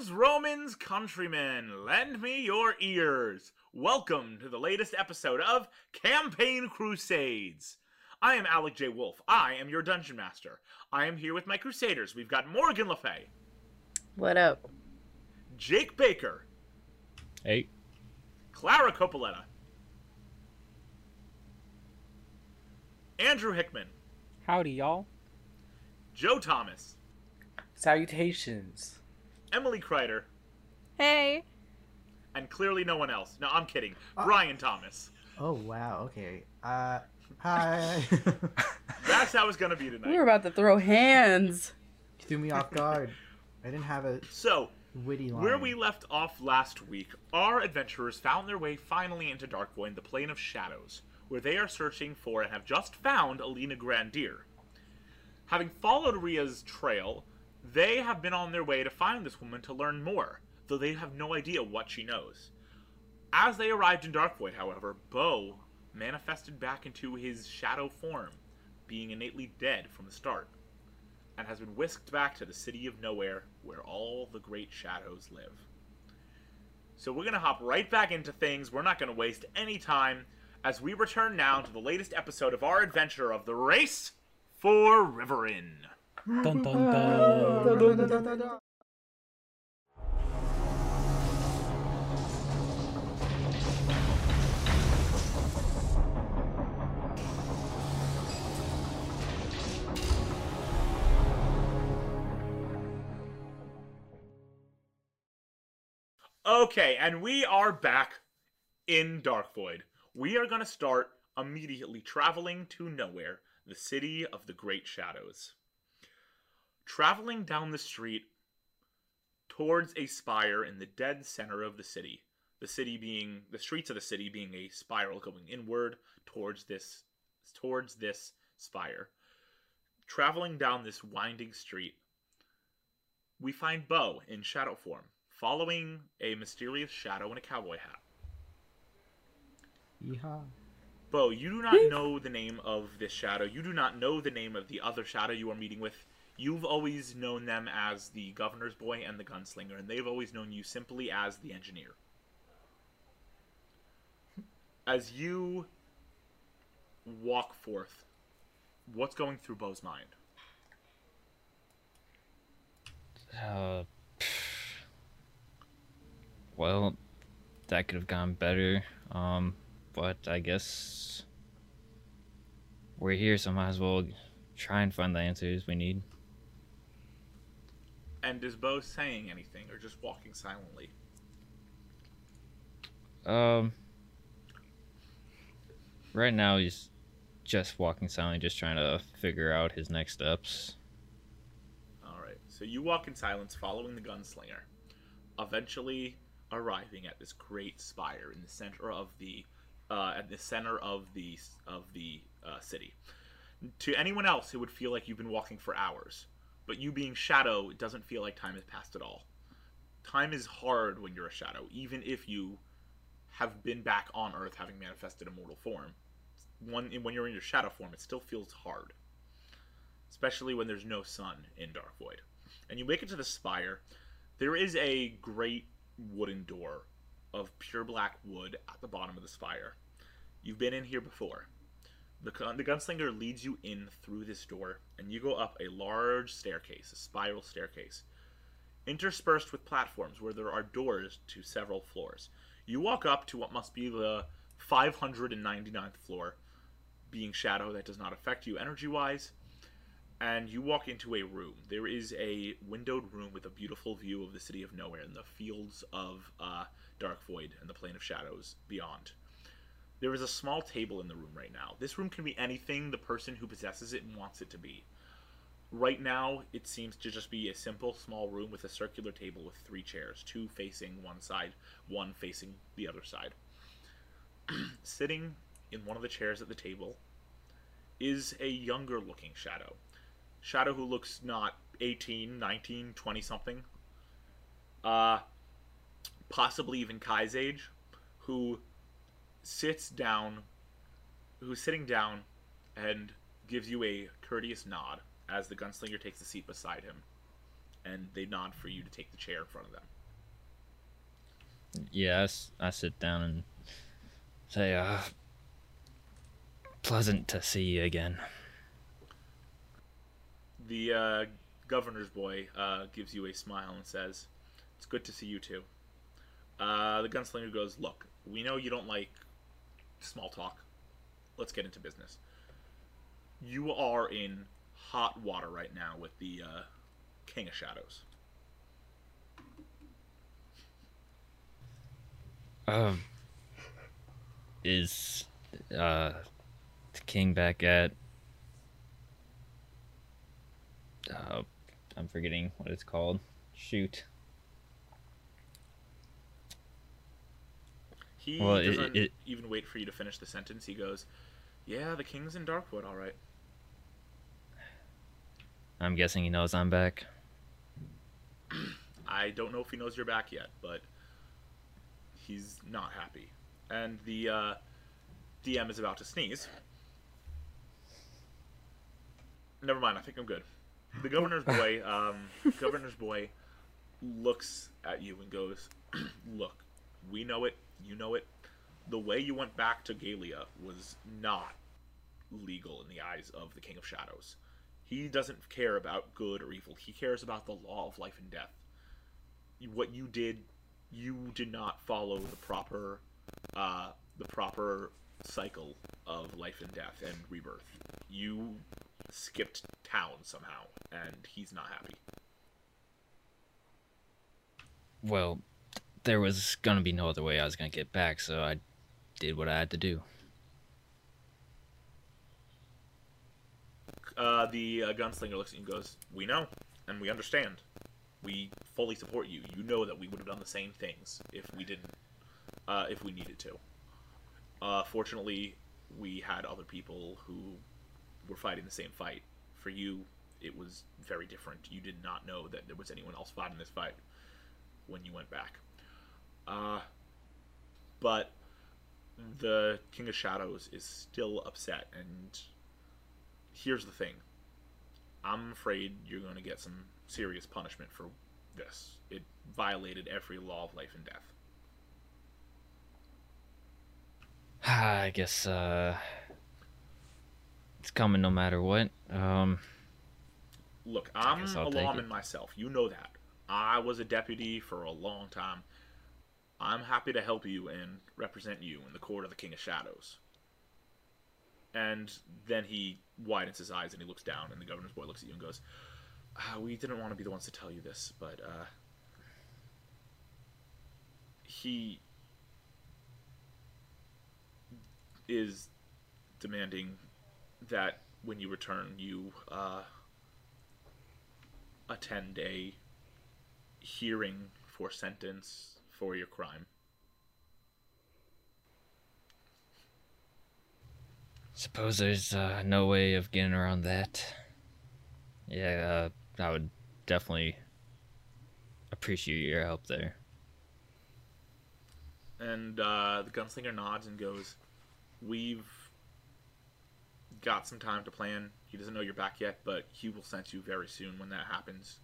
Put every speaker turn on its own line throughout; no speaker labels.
Friends, Romans, countrymen, lend me your ears. Welcome to the latest episode of Campaign Crusades. I am Alec J. Wolf. I am your dungeon master. I am here with my crusaders. We've got Morgan Le Fay,
What up?
Jake Baker,
Hey.
Clara Copoletta, Andrew Hickman,
Howdy, y'all.
Joe Thomas,
Salutations.
Emily Kreider,
Hey.
and clearly no one else. No, I'm kidding. Brian Thomas.
Oh wow. Okay. Uh, hi.
That's how it's going to be tonight.
We were about to throw hands.
you threw me off guard. I didn't have a
So,
witty line.
Where we left off last week, our adventurers found their way finally into Darkvoid, the Plane of Shadows, where they are searching for and have just found Alina Grandier. Having followed Ria's trail, they have been on their way to find this woman to learn more, though they have no idea what she knows. As they arrived in Darkvoid, however, Bo manifested back into his shadow form, being innately dead from the start and has been whisked back to the city of nowhere where all the great shadows live. So we're going to hop right back into things. We're not going to waste any time as we return now to the latest episode of our adventure of the race for Riverin.
Dun dun dun.
Okay, and we are back in Dark Void. We are going to start immediately traveling to nowhere, the city of the great shadows. Traveling down the street towards a spire in the dead center of the city. The city being the streets of the city being a spiral going inward towards this towards this spire. Traveling down this winding street, we find Bo in shadow form, following a mysterious shadow in a cowboy hat.
Yeehaw.
Bo, you do not know the name of this shadow. You do not know the name of the other shadow you are meeting with. You've always known them as the governor's boy and the gunslinger, and they've always known you simply as the engineer. As you walk forth, what's going through Bo's mind?
Uh, well, that could have gone better. Um, but I guess we're here, so might as well try and find the answers we need.
And is Bo saying anything or just walking silently?
Um, right now he's just walking silently, just trying to figure out his next steps.
All right. So you walk in silence, following the gunslinger, eventually arriving at this great spire in the center of the uh, at the center of the of the uh, city. To anyone else, it would feel like you've been walking for hours, but you being shadow, it doesn't feel like time has passed at all. Time is hard when you're a shadow, even if you have been back on Earth, having manifested a mortal form. When you're in your shadow form, it still feels hard especially when there's no sun in Dark Void. And you make it to the spire. There is a great wooden door of pure black wood at the bottom of the spire. You've been in here before. The, the gunslinger leads you in through this door, and you go up a large staircase, a spiral staircase, interspersed with platforms where there are doors to several floors. You walk up to what must be the 599th floor, being shadow that does not affect you energy wise and you walk into a room. There is a windowed room with a beautiful view of the city of nowhere and the fields of uh, Dark Void and the Plane of Shadows beyond. There is a small table in the room right now. This room can be anything the person who possesses it wants it to be. Right now, it seems to just be a simple small room with a circular table with three chairs, two facing one side, one facing the other side. Sitting in one of the chairs at the table is a younger looking shadow. Shadow who looks not 18, 19, 20 something. Uh, possibly even Kai's age, who sits down, who's sitting down and gives you a courteous nod as the gunslinger takes a seat beside him. and they nod for you to take the chair in front of them.
Yeah, I sit down and say, uh, pleasant to see you again.
The uh, governor's boy uh, gives you a smile and says, "It's good to see you too." Uh, the gunslinger goes, "Look, we know you don't like small talk. Let's get into business. You are in hot water right now with the uh, King of Shadows.
Um, is uh the king back at? Uh, I'm forgetting what it's called. Shoot.
He
Well, it-
doesn't
it-
even wait for you to finish the sentence. He goes, "Yeah, the King's in Darkwood, all right."
I'm guessing he knows I'm back.
I don't know if he knows you're back yet, but he's not happy. And the uh, DM is about to sneeze. Never mind. I think I'm good. The governor's boy, um, governor's boy, looks at you and goes, "Look, we know it. You know it. The way you went back to Galia was not legal in the eyes of the King of Shadows. He doesn't care about good or evil. He cares about the law of life and death. What you did, you did not follow the proper, uh, the proper cycle of life and death and rebirth. You skipped town somehow, and he's not happy.
Well, there was gonna be no other way I was gonna get back, so I did what I had to do.
Uh, the uh, gunslinger looks at you and goes, "We know, and we understand. We fully support you. You know that we would have done the same things if we didn't, uh, if we needed to. Uh, fortunately, we had other people who were fighting the same fight. For you, it was very different. You did not know that there was anyone else fighting this fight when you went back. Uh, but the King of Shadows is still upset and." here's the thing. I'm afraid you're going to get some serious punishment for this. It violated every law of life and death.
I guess uh it's coming no matter what. Um
Look, I'm a lawman myself. You know that. I was a deputy for a long time. I'm happy to help you and represent you in the court of the King of Shadows. And then he widens his eyes and he looks down, and the governor's boy looks at you and goes, "Ah, "We didn't want to be the ones to tell you this, but uh, he is demanding that when you return, you uh, attend a hearing for sentence for your crime.
suppose there's uh, no way of getting around that. Yeah, uh, I would definitely appreciate your help there.
And uh, the gunslinger nods and goes, We've got some time to plan. He doesn't know you're back yet, but he will sense you very soon when that happens.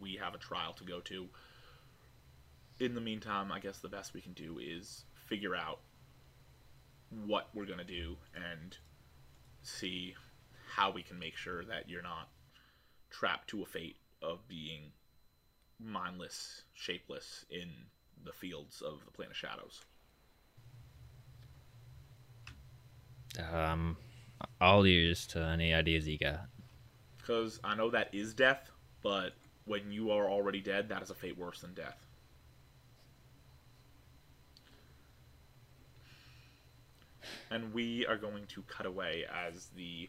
We have a trial to go to. In the meantime, I guess the best we can do is figure out what we're going to do and see how we can make sure that you're not trapped to a fate of being mindless, shapeless in the fields of the Plane of Shadows.
Um, all ears to any ideas you got.
Because I know that is death, but when you are already dead, that is a fate worse than death. And we are going to cut away as the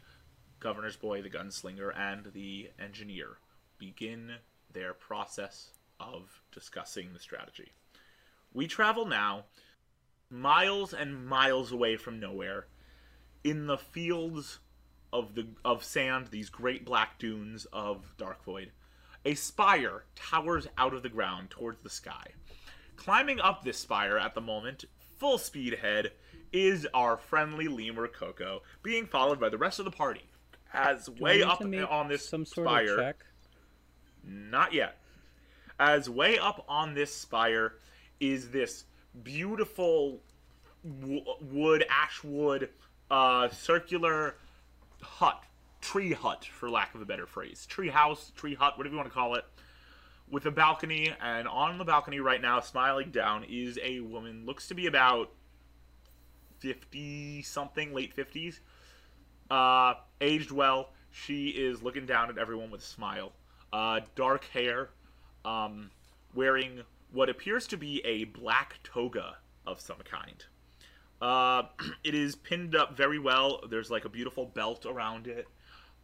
governor's boy, the gunslinger, and the engineer begin their process of discussing the strategy. We travel now miles and miles away from nowhere in the fields of the of sand, these great black dunes of Dark Void. A spire towers out of the ground towards the sky. Climbing up this spire at the moment, full speed ahead, is our friendly lemur Coco, being followed by the rest of the party. As
Do
way up on this
some sort
spire,
of check.
not yet. as way up on this spire is this beautiful wood, ash wood, uh, circular hut, tree hut, for lack of a better phrase, tree house, tree hut, whatever you want to call it, with a balcony. And on the balcony right now, smiling down, is a woman. Looks to be about fifty something, late fifties. Uh, aged well. She is looking down at everyone with a smile. Uh, dark hair, um, wearing what appears to be a black toga of some kind. Uh, it is pinned up very well. There's like a beautiful belt around it.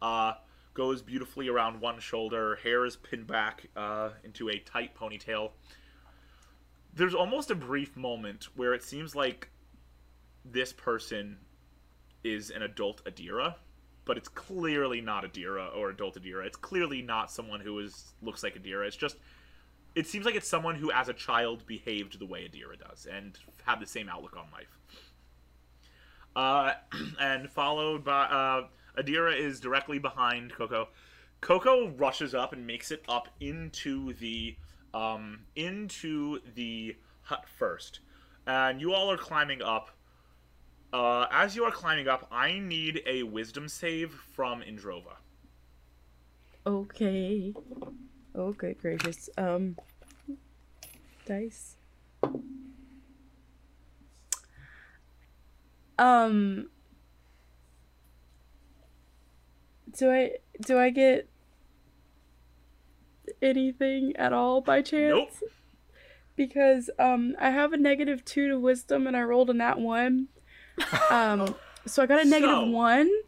Uh, goes beautifully around one shoulder. Hair is pinned back uh, into a tight ponytail. There's almost a brief moment where it seems like this person is an adult Adira, but it's clearly not Adira or adult Adira. It's clearly not someone who is looks like Adira. It's just it seems like it's someone who as a child behaved the way Adira does and had the same outlook on life. Uh, and followed by uh, Adira is directly behind Coco. Coco rushes up and makes it up into the um, into the hut first, and you all are climbing up. Uh, as you are climbing up, I need a wisdom save from Indrova.
Okay. Oh, good gracious. Um, dice. Um. Do I do I get anything at all by chance?
Nope.
Because um I have a negative two to wisdom and I rolled a nat one. Um, so I got a negative
So-
one.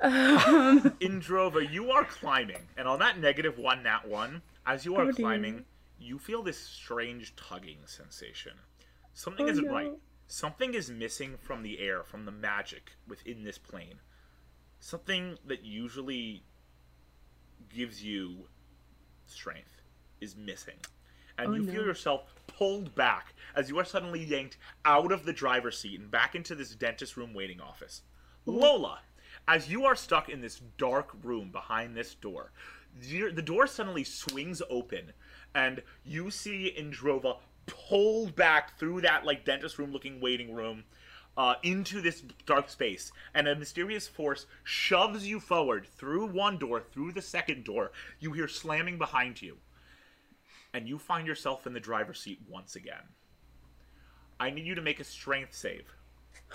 Um,
Indrova, you are climbing, and on that negative one, that one, as you are
Oh,
climbing, you feel this strange tugging sensation. Something
Oh,
isn't
no.
right. Something is missing from the air, from the magic within this plane. Something that usually gives you strength is missing. And
Oh,
you feel yourself pulled back as you are suddenly yanked out of the driver's seat and back into this dentist room waiting office. Lola, as you are stuck in this dark room behind this door, the the door suddenly swings open, and you see Indrova pulled back through that like dentist room looking waiting room uh, into this dark space, and a mysterious force shoves you forward through one door, through the second door. You hear slamming behind you, and you find yourself in the driver's seat once again. I need you to make a strength save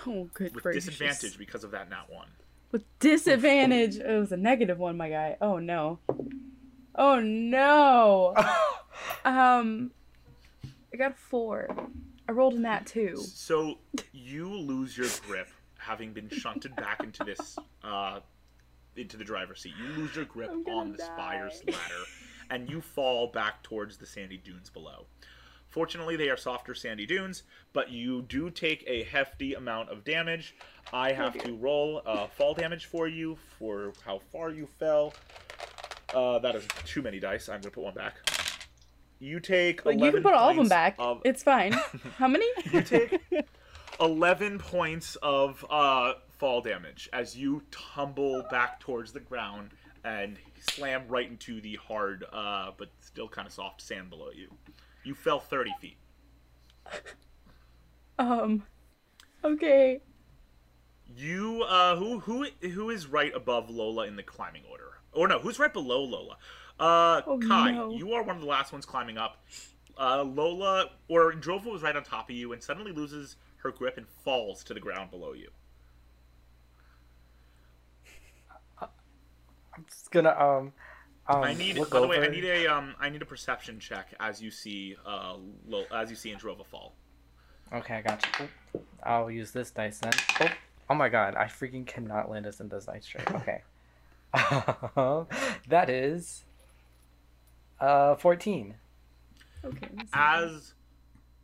oh, good
with
gracious.
disadvantage because of that nat one.
With disadvantage. It was a negative one, my guy. Oh no. Oh no. um, I got a four. I rolled a nat two.
So you lose your grip, having been shunted back into this, uh, into the driver's seat. You lose your grip on the spire's
die.
ladder, and you fall back towards the sandy dunes below. Fortunately, they are softer sandy dunes, but you do take a hefty amount of damage. I have to roll uh, fall damage for you for how far you fell. Uh, that is too many dice. I'm gonna put one back. You take.
Like, you can put all of them back.
Of,
It's fine. How many?
you take 11 points of uh, fall damage as you tumble back towards the ground and slam right into the hard uh, but still kind of soft sand below you. You fell 30 feet.
um. Okay.
You uh, who who who is right above Lola in the climbing order? Or no, who's right below Lola? Uh,
Oh,
Kai,
no.
you are one of the last ones climbing up. Uh, Lola or Drova was right on top of you and suddenly loses her grip and falls to the ground below you.
I'm just gonna um um
I need.
look
By the way, I need a um. I need a perception check as you see uh Lo, as you see Indrova fall.
Okay, I got you. Oop. I'll use this dice then. Oh, oh my god, I freaking cannot land this in this dice tray. Okay. that is uh 14.
Okay. let's.
As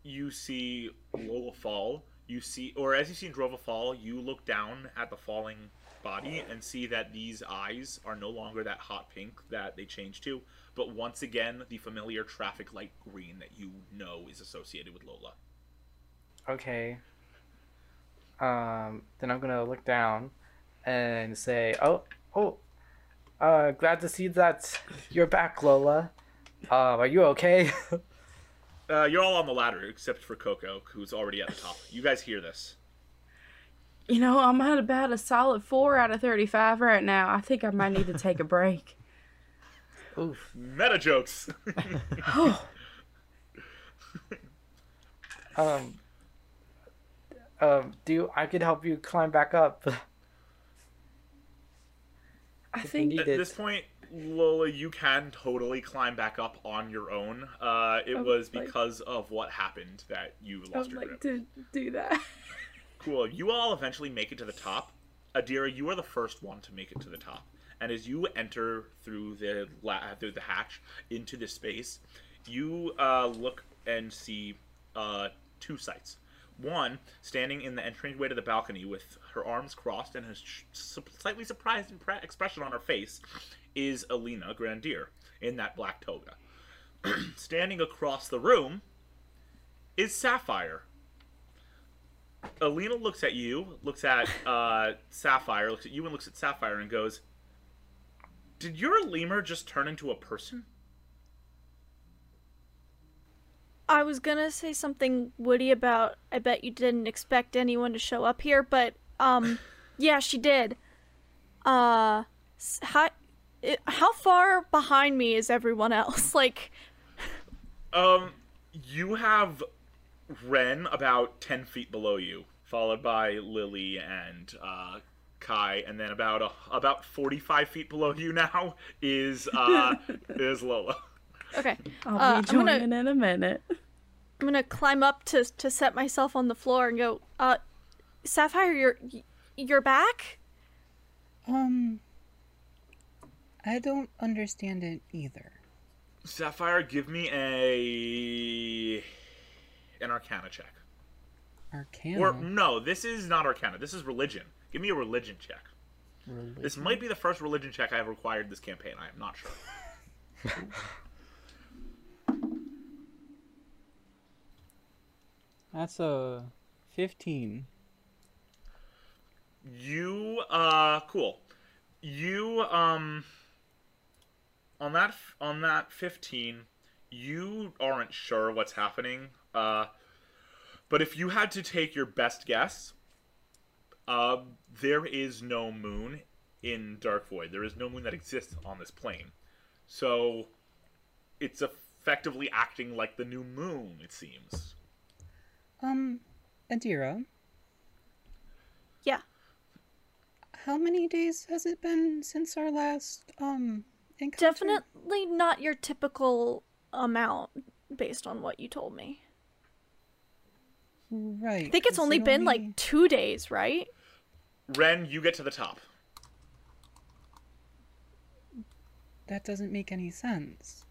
you see Lola fall, you see, or as you see Indrova fall, you look down at the falling body and see that these eyes are no longer that hot pink that they changed to, but once again the familiar traffic light green that you know is associated with Lola.
Okay. Um then I'm going to look down and say, "Oh, oh. Uh glad to see that you're back, Lola. Uh, are you okay?
Uh, you're all on the ladder except for Coco, who's already at the top. You guys hear this?
You know, I'm at about a solid four out of 35 right now. I think I might need to take a break.
Oof.
Meta jokes.
Oh,
Um. Um. Do you, I could help you climb back up?
I think
At
it.
this point, Lola, you can totally climb back up on your own. Uh, it
I would
was
like-
because of what happened that you lost
I
lost
would
your
like
grip.
to do that.
Cool. You all eventually make it to the top. Adira, you are the first one to make it to the top. And as you enter through the la- through the hatch into this space, you uh, look and see uh, two sights. One standing in the entryway to the balcony with her arms crossed and a slightly surprised impre- expression on her face is Alina Grandier in that black toga. standing across the room is Sapphire. Alina looks at you, looks at uh, Sapphire, looks at you, and looks at Sapphire and goes, "Did your lemur just turn into a person?"
I was gonna say something witty about I bet you didn't expect anyone to show up here, but um yeah, she did. Uh how it, how far behind me is everyone else? Like
Um, you have Ren about ten feet below you, followed by Lily and uh, Kai, and then about a, about forty-five feet below you now is uh, is Lola.
okay.
I'll
Uh, I'm gonna-
in a minute.
I'm gonna climb up to to set myself on the floor and go, uh Sapphire, you're you're back?
Um, I don't understand it either.
Sapphire, give me a an Arcana check.
Arcana.
Or no, this is not Arcana. This is religion. Give me a religion check. This might be the first religion check I have required this campaign. I am not sure.
That's a 15.
You uh cool. You um on that on that 15, you aren't sure what's happening. Uh but if you had to take your best guess, uh there is no moon in Dark Void. There is no moon that exists on this plane. So it's effectively acting like the new moon, it seems.
Um, Adira,
Yeah.
how many days has it been since our last, um, encounter?
Definitely not your typical amount based on what you told me.
Right.
I think it's only
it
been like 2 days, right?
Ren, you get to the top.
That doesn't make any sense.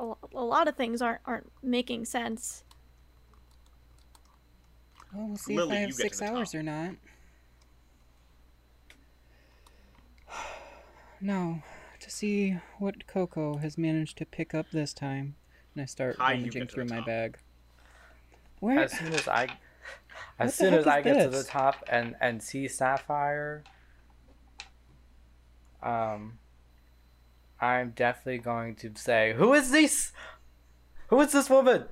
A, a lot of things aren't aren't making sense.
Well, we'll see
Lily,
if I have six hours
top.
or not. Now, to see what Coco has managed to pick up this time, and I start
Kai, you
rummaging
get to
through my
top.
bag. Where?
As soon as I, as soon as I get to the top and and see Sapphire, um, I'm definitely going to say, "Who is this? Who is this woman?"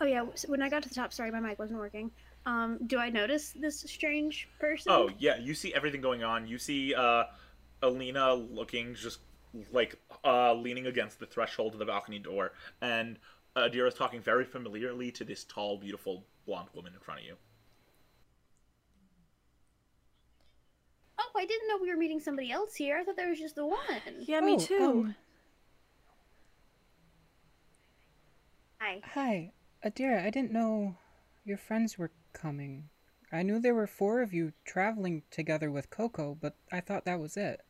Oh yeah, when I got to the top, sorry, my mic wasn't working. Um, do I notice this strange person?
Oh yeah, you see everything going on. You see uh, Alina looking just like uh, leaning against the threshold of the balcony door, and Adira is talking very familiarly to this tall, beautiful blonde woman in front of you.
Oh, I didn't know we were meeting somebody else here. I thought there was just the one.
Yeah, me
Oh,
too.
um,
Hi.
Hi, Adira. I didn't know your friends were coming. I knew there were four of you traveling together with Coco, but I thought that was it.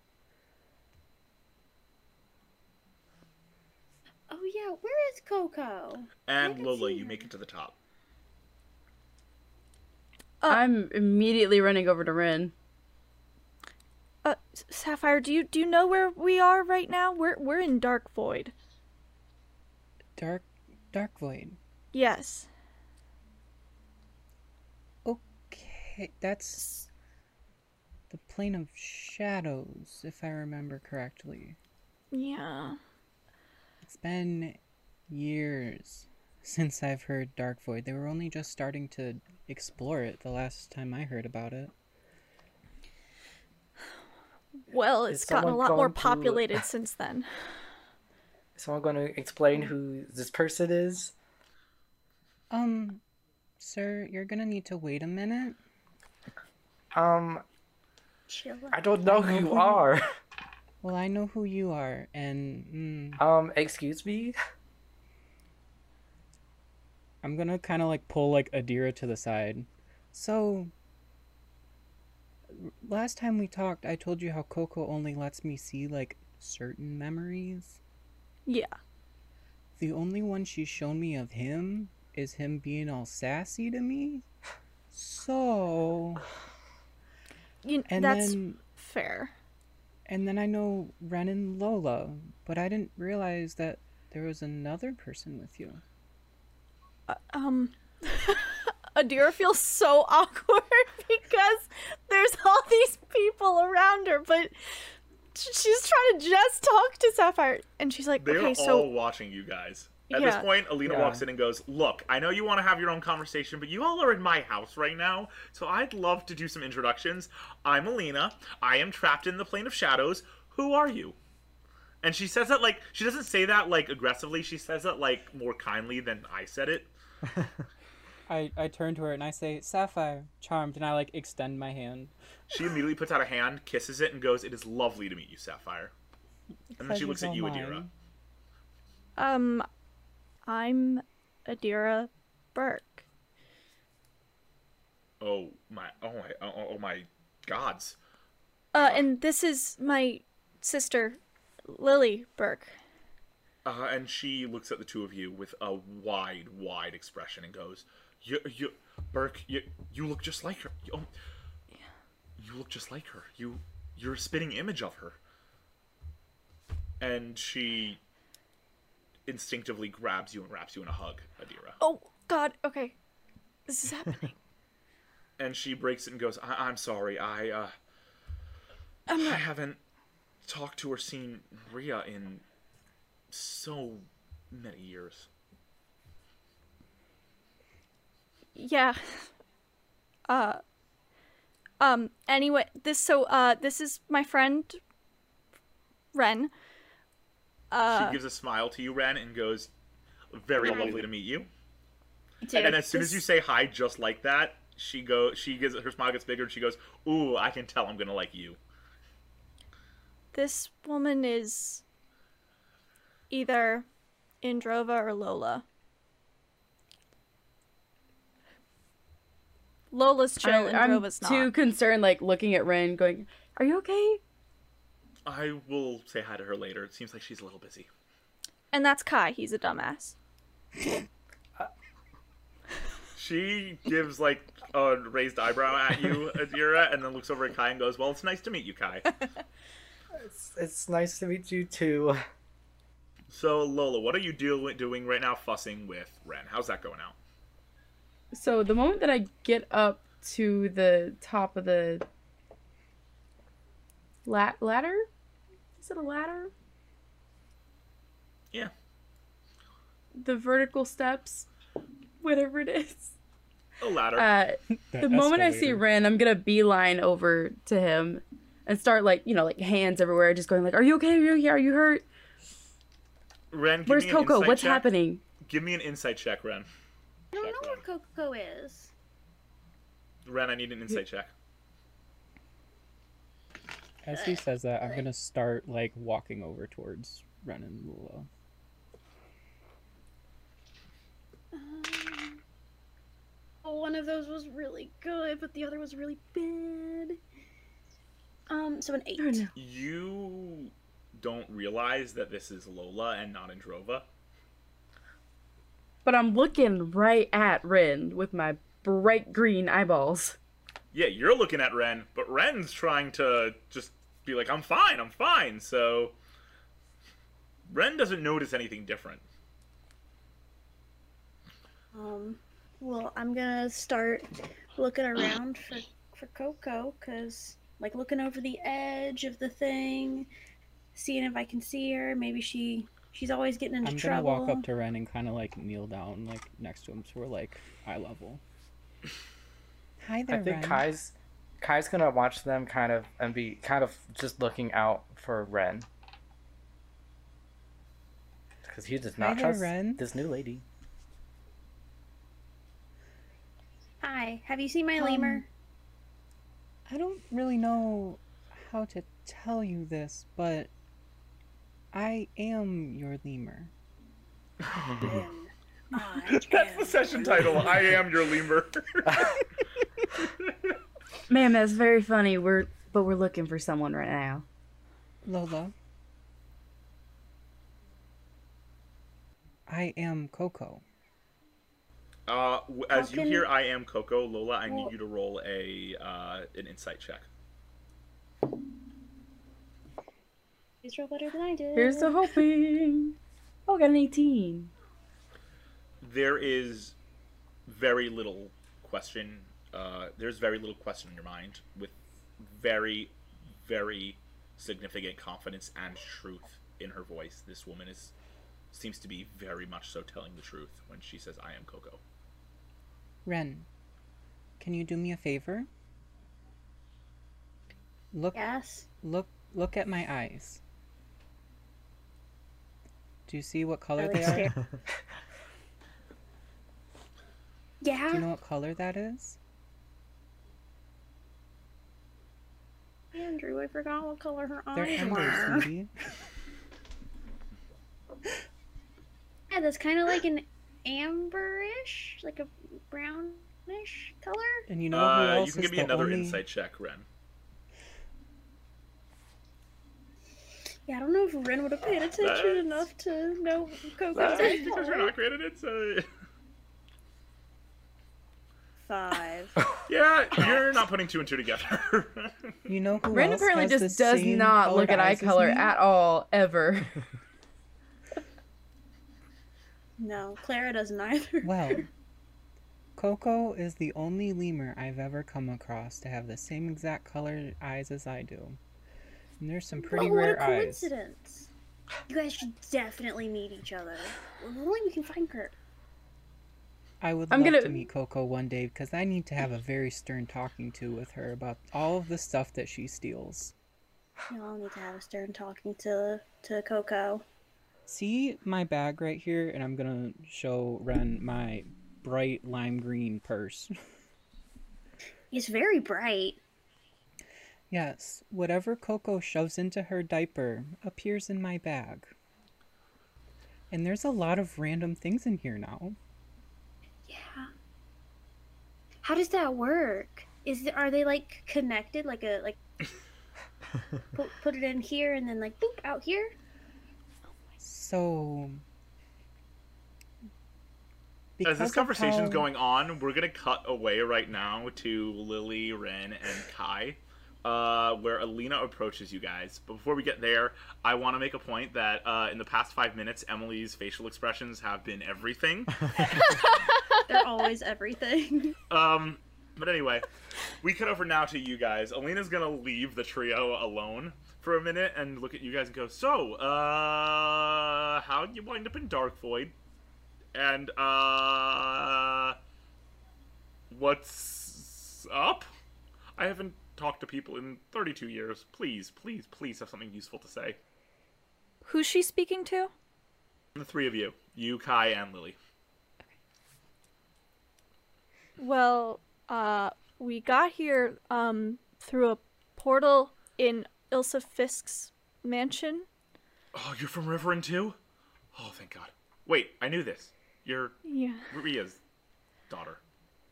Yeah, where is Coco?
And
haven't
Lola, you make it to the top.
Uh,
I'm immediately running over to Ren.
Uh, Sapphire, do you do you know where we are right now? We're we're in Dark Void.
Dark, Dark Void.
Yes.
Okay, that's the plane of shadows, if I remember correctly.
Yeah.
It's been years since I've heard Dark Void. They were only just starting to explore it the last time I heard about it.
Well,
Is
it's gotten a lot more
going to-
populated since then.
Is someone going to explain who this person is?
Um, sir, you're gonna need to wait a minute.
Um,
Chill
I don't know who you are.
Well, I know who you are, and mm,
Um, excuse me?
I'm gonna kind of like pull like Adira to the side. So, last time we talked, I told you how Coco only lets me see like certain memories.
Yeah.
The only one she's shown me of him is him being all sassy to me. So,
You,
and
that's
then
fair.
And then I know Ren and Lola, but I didn't realize that there was another person with you.
Um, Adira feels so awkward because there's all these people around her, but she's trying to just talk to Sapphire, and she's like,
They're
"Okay,
all
so
watching you guys. At this point, Alina
Yeah.
walks in and goes, Look, I know you want to have your own conversation, but you all are in my house right now, so I'd love to do some introductions. I'm Alina. I am trapped in the plane of shadows. Who are you? And she says that like she doesn't say that like aggressively. She says that like more kindly than I said it.
I, I turn to her and I say, Sapphire, charmed, and I like extend my hand.
She immediately puts out a hand, kisses it, and goes, "It is lovely to meet you, Sapphire." And then she looks at you,
mine.
Adira.
um, I'm Adira Burke."
Oh my! Oh my! Oh, oh my gods!
Uh, and this is my sister, Lily Burke.
Uh, and she looks at the two of you with a wide, wide expression and goes, "You, you, Burke, you, you look just like her. You, oh, you look just like her. You, you're a spitting image of her." And she instinctively grabs you and wraps you in a hug, Adira.
Oh God, okay, this is happening.
And she breaks it and goes, I- "I'm sorry. I, uh,
I'm
I haven't talked to or seen Ria in so many years."
Yeah. Uh. Um. Anyway, this so uh this is my friend. Ren. Uh.
she gives a smile to you, Ren, and goes, "Very
Hi.
lovely to meet you."
Dude,
and as soon as you say hi, just like that, she go. She gives her smile gets bigger, and she goes, "Ooh, I can tell I'm gonna like you."
This woman is either Indrova or Lola. Lola's chill,
I, I'm
Indrova's not.
too concerned, like looking at Ren, going, "Are you okay?"
I will say hi to her later. It seems like she's a little busy.
And that's Kai. He's a dumbass.
She gives like a raised eyebrow at you, Adira, and then looks over at Kai and goes, "Well, it's nice to meet you, Kai."
It's, it's nice to meet you too.
so, Lola, what are you do- doing right now, fussing with Ren? How's that going out?
So the moment that I get up to the top of the la- ladder, is it a ladder?
Yeah.
The vertical steps, whatever it is.
A ladder.
Uh, the moment I see Ren, I'm gonna beeline over to him and start like you know like hands everywhere, just going like, "Are you okay? Are you okay? Are you hurt?
Ren, give
Where's
me
Coco?
insight
What's
check.
happening?"
Give me an insight check, Ren.
I don't know where Coco is.
Ren, I need an insight check.
As he says that, I'm gonna start like walking over towards Ren and Lola.
Um, oh, one of those was really good, but the other was really bad. Um, so an eight.
Oh, no.
You don't realize that this is Lola and not Indrova.
But I'm looking right at Ren with my bright green eyeballs.
Yeah, you're looking at Ren, but Ren's trying to just be like, I'm fine, I'm fine. So Ren doesn't notice anything different.
Um, well, I'm gonna start looking around for for Coco, cause like looking over the edge of the thing, seeing if I can see her. Maybe she she's always getting into trouble.
I'm gonna
trouble.
walk up to Ren and kind of like kneel down like next to him, so we're like eye level. Hi there,
I think
Ren.
Kai's Kai's gonna watch them kind of and be kind of just looking out for Ren. Because he does
Hi
not
there,
trust
Ren.
this new lady.
Hi, have you seen my
Um,
lemur?
I don't really know how to tell you this, but I am your lemur.
I
That's the session title. I am your lemur.
Man, that's very funny. We're but we're looking for someone right now.
Lola. I am Coco.
Uh, w- as
How
you
can-
hear, I am Coco. Lola, I need you to roll a uh, an insight check.
Please roll better than I did.
Here's the hoping. Oh, got an 18.
There is very little question. Uh, there's very little question in your mind, with very, very significant confidence and truth in her voice. This woman is seems to be very much so telling the truth when she says, "I am Coco."
Ren, can you do me a favor? Look
Yes.
look look at my eyes. Do you see what color
like
they are?
Yeah.
Do you know what color that is?
Andrew, I forgot what color her
They're
eyes
amber,
were.
sweetie.
Yeah, that's kind of like an amberish, like a brownish color.
And you know who
Uh,
else
you can give me another
only...
insight check, Ren.
Yeah, I don't know if Ren would have paid attention
That's-
enough to know Coco's
That's
eyes
because you're
color.
not great at insight.
Five.
Yeah, you're not putting two and two together.
You know who
Ren apparently
has
just
the
does not look at eye color at all, ever.
no, Clara doesn't either.
Well, Coco is the only lemur I've ever come across to have the same exact colored eyes as I do. And there's some pretty
oh, what
rare
a
eyes.
coincidence. You guys should definitely meet each other. If only we can find her.
I would
I'm
love
gonna-
to meet Coco one day because I need to have a very stern talking to with her about all of the stuff that she steals.
We all need to have a stern talking to to Coco.
See my bag right here, and I'm gonna show Ren my bright lime green purse.
It's very bright.
yes, whatever Coco shoves into her diaper appears in my bag. And there's a lot of random things in here now.
Yeah. How does that work? Is are they like connected? Like a like put put it in here and then like boop out here?
So.
As this
of
conversation's
how-
going on, we're gonna cut away right now to Lily, Ren, and Kai, uh, where Alina approaches you guys. But before we get there, I want to make a point that uh, in the past five minutes, Emily's facial expressions have been everything.
They're always everything.
um, but anyway, we cut over now to you guys. Alina's gonna leave the trio alone for a minute and look at you guys and go, "So, uh, how'd you wind up in Dark Void? And uh, what's up? I haven't talked to people in 32 years. Please, please, please have something useful to say.
Who's she speaking to?
The three of you, you, Kai, and Lily.
Well, uh, we got here um through a portal in Ilsa Fisk's mansion.
Oh, you're from Riverend too? Oh, thank God. Wait, I knew this. You're
Yeah.
Ria's daughter.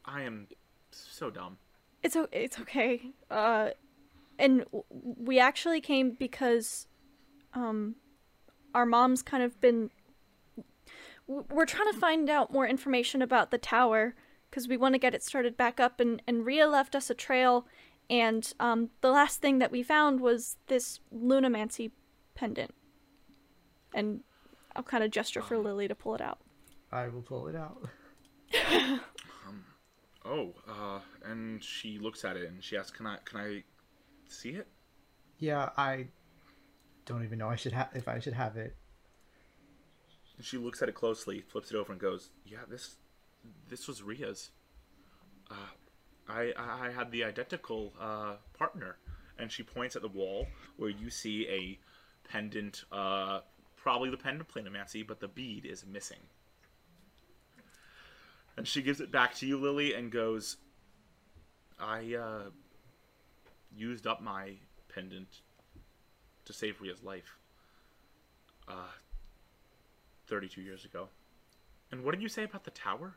I am so dumb.
It's o- it's okay. Uh, and w- we actually came because, um, our mom's kind of been. We're trying to find out more information about the tower because we want to get it started back up. And and Ria left us a trail, and um, the last thing that we found was this lunamancy pendant. And I'll kind of gesture for Lily to pull it out.
I will pull it out.
Oh, uh, and she looks at it and she asks, "Can I, can I see it?
Yeah, I don't even know I should have if I should have it.
And she looks at it closely, flips it over, and goes, "Yeah, this, this was Ria's. Uh, I I had the identical uh, partner." And she points at the wall where you see a pendant, uh, probably the pendant planomancy, but the bead is missing. And she gives it back to you, Lily, and goes, "I uh, used up my pendant to save Ria's life." Uh, 32 years ago. And what did you say about the tower?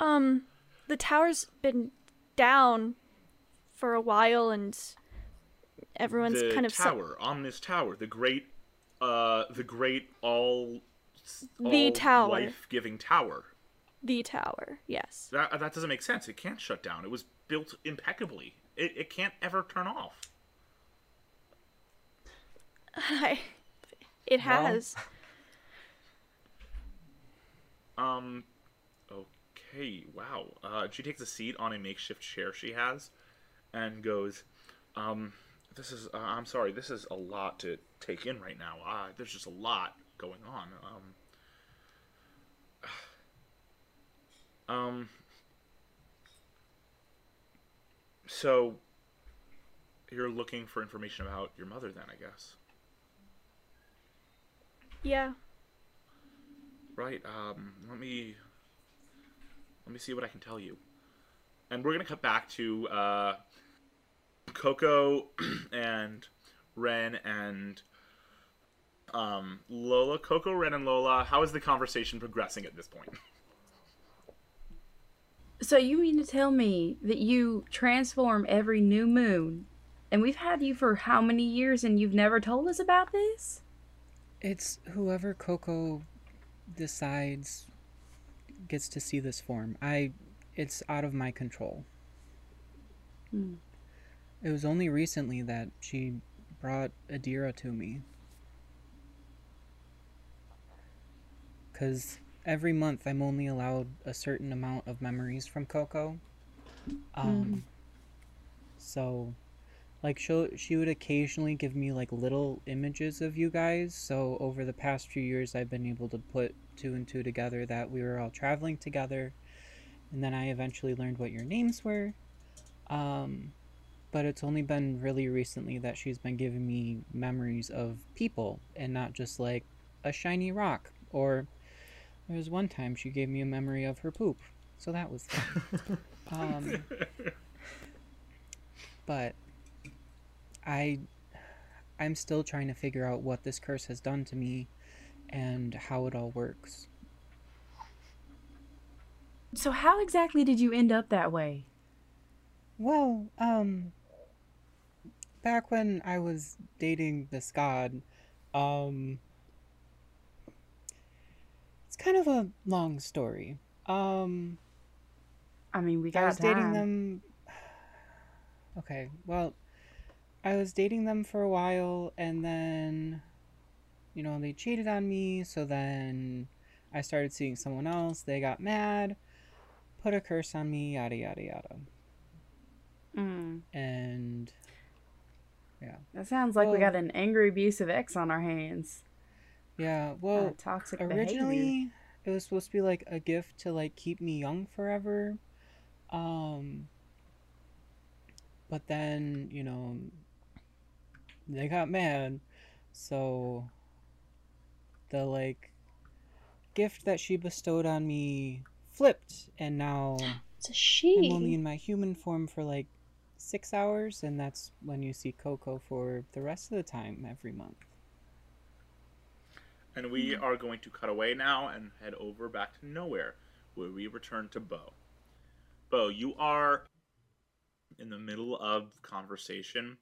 Um, the tower's been down for a while, and everyone's
the
kind of so-
tower on this tower, the great, uh, the great all,
The tower.
life-giving tower.
the tower. Yes.
That that doesn't make sense. It can't shut down. It was built impeccably. It it can't ever turn off.
I, it
Well-
has.
Um, okay, wow. Uh, she takes a seat on a makeshift chair she has, and goes, um, this is. Uh, I'm sorry. This is a lot to take in right now. Uh, there's just a lot going on. Um. Um. So, you're looking for information about your mother, then, I guess.
Yeah.
Right. Um, let me let me see what I can tell you. And we're gonna cut back to uh, Coco and Ren and um, Lola. Coco, Ren, and Lola. How is the conversation progressing at this point?
So you mean to tell me that you transform every new moon, and we've had you for how many years, and you've never told us about this?
It's whoever Coco decides gets to see this form. I it's out of my control.
Hmm.
It was only recently that she brought Adira to me. Cuz every month I'm only allowed a certain amount of memories from Coco. Um so like she she would occasionally give me like little images of you guys. So over the past few years i've been able to put two and two together that we were all traveling together. And then i eventually learned what your names were. Um but it's only been really recently that she's been giving me memories of people and not just like a shiny rock. Or there was one time she gave me a memory of her poop. So that was um but I I'm still trying to figure out what this curse has done to me and how it all works.
So how exactly did you end up that way?
Well, um back when I was dating this god, um it's kind of a long story. Um
I mean, we got I
was dating them. Okay, well, I was dating them for a while, and then, you know, they cheated on me. So then, I started seeing someone else. They got mad, put a curse on me, yada yada yada.
Mm,
And yeah.
that sounds like we got an angry, abusive ex on our hands.
yeah,
Uh,
well,
toxic behavior.
originally it was supposed to be like a gift to like keep me young forever um but then you know they got mad so the like gift that she bestowed on me flipped and now
It's a she.
i'm only in my human form for like six hours and that's when you see coco for the rest of the time every month
And we are going to cut away now and head over back to nowhere, where we return to Bo. Bo, you are in the middle of conversation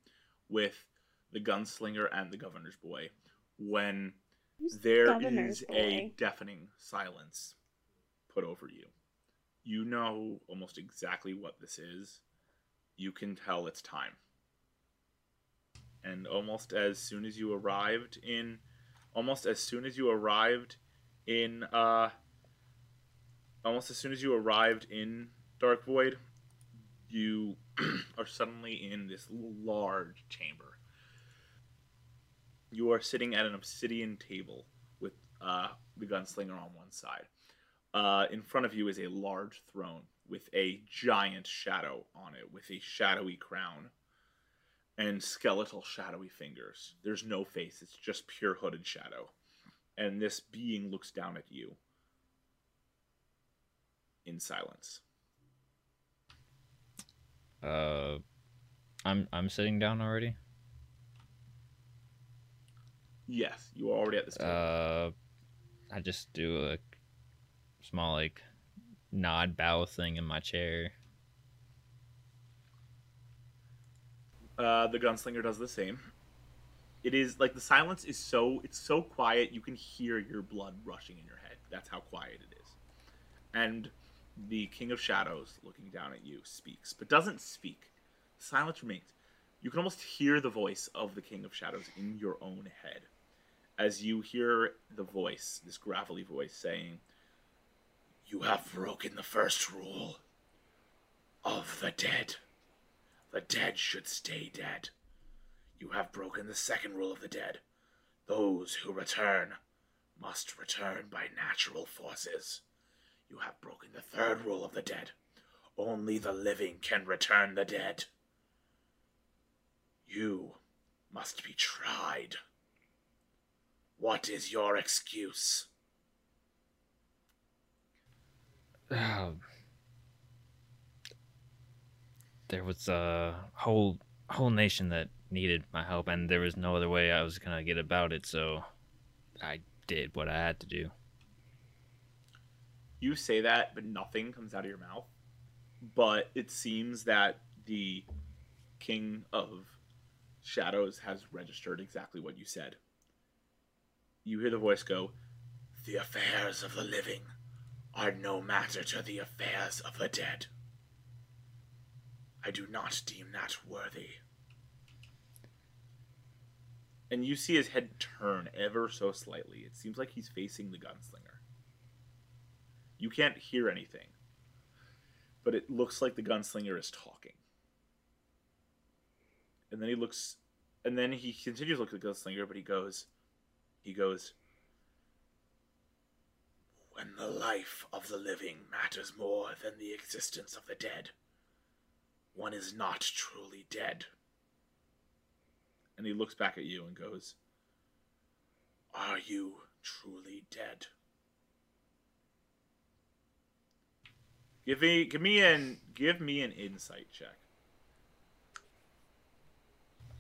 with the gunslinger and the governor's boy when
Who's
there
governor's
is a deafening silence put over you. You know almost exactly what this is. You can tell it's time. And almost as soon as you arrived in almost as soon as you arrived in uh almost as soon as you arrived in Dark Void, you are suddenly in this large chamber. You are sitting at an obsidian table with uh, the gunslinger on one side. Uh, in front of you is a large throne with a giant shadow on it, with a shadowy crown and skeletal shadowy fingers. There's no face, it's just pure hooded shadow. And this being looks down at you in silence.
Uh, I'm I'm sitting down already.
Yes, you are already at this table.
Uh, I just do a small like nod bow thing in my chair.
Uh, the gunslinger does the same. It is like the silence is so it's so quiet you can hear your blood rushing in your head. That's how quiet it is. And the King of Shadows, looking down at you, speaks, but doesn't speak. Silence remains. You can almost hear the voice of the King of Shadows in your own head. As you hear the voice, this gravelly voice saying, You have broken the first rule of the dead. The dead should stay dead. You have broken the second rule of the dead. Those who return must return by natural forces. You have broken the third rule of the dead. Only the living can return the dead. You must be tried. What is your excuse?
Um, there was a whole whole nation that needed my help, and there was no other way I was gonna get about it. So I did what I had to do.
You say that, but nothing comes out of your mouth. But it seems that the King of Shadows has registered exactly what you said. You hear the voice go, The affairs of the living are no matter to the affairs of the dead. I do not deem that worthy. And you see his head turn ever so slightly. It seems like he's facing the gunslinger. You can't hear anything, but it looks like the gunslinger is talking. And then he looks, and then he continues to look at the gunslinger, but he goes, he goes, When the life of the living matters more than the existence of the dead, one is not truly dead. And he looks back at you and goes, Are you truly dead? Give me give me an give me an insight check.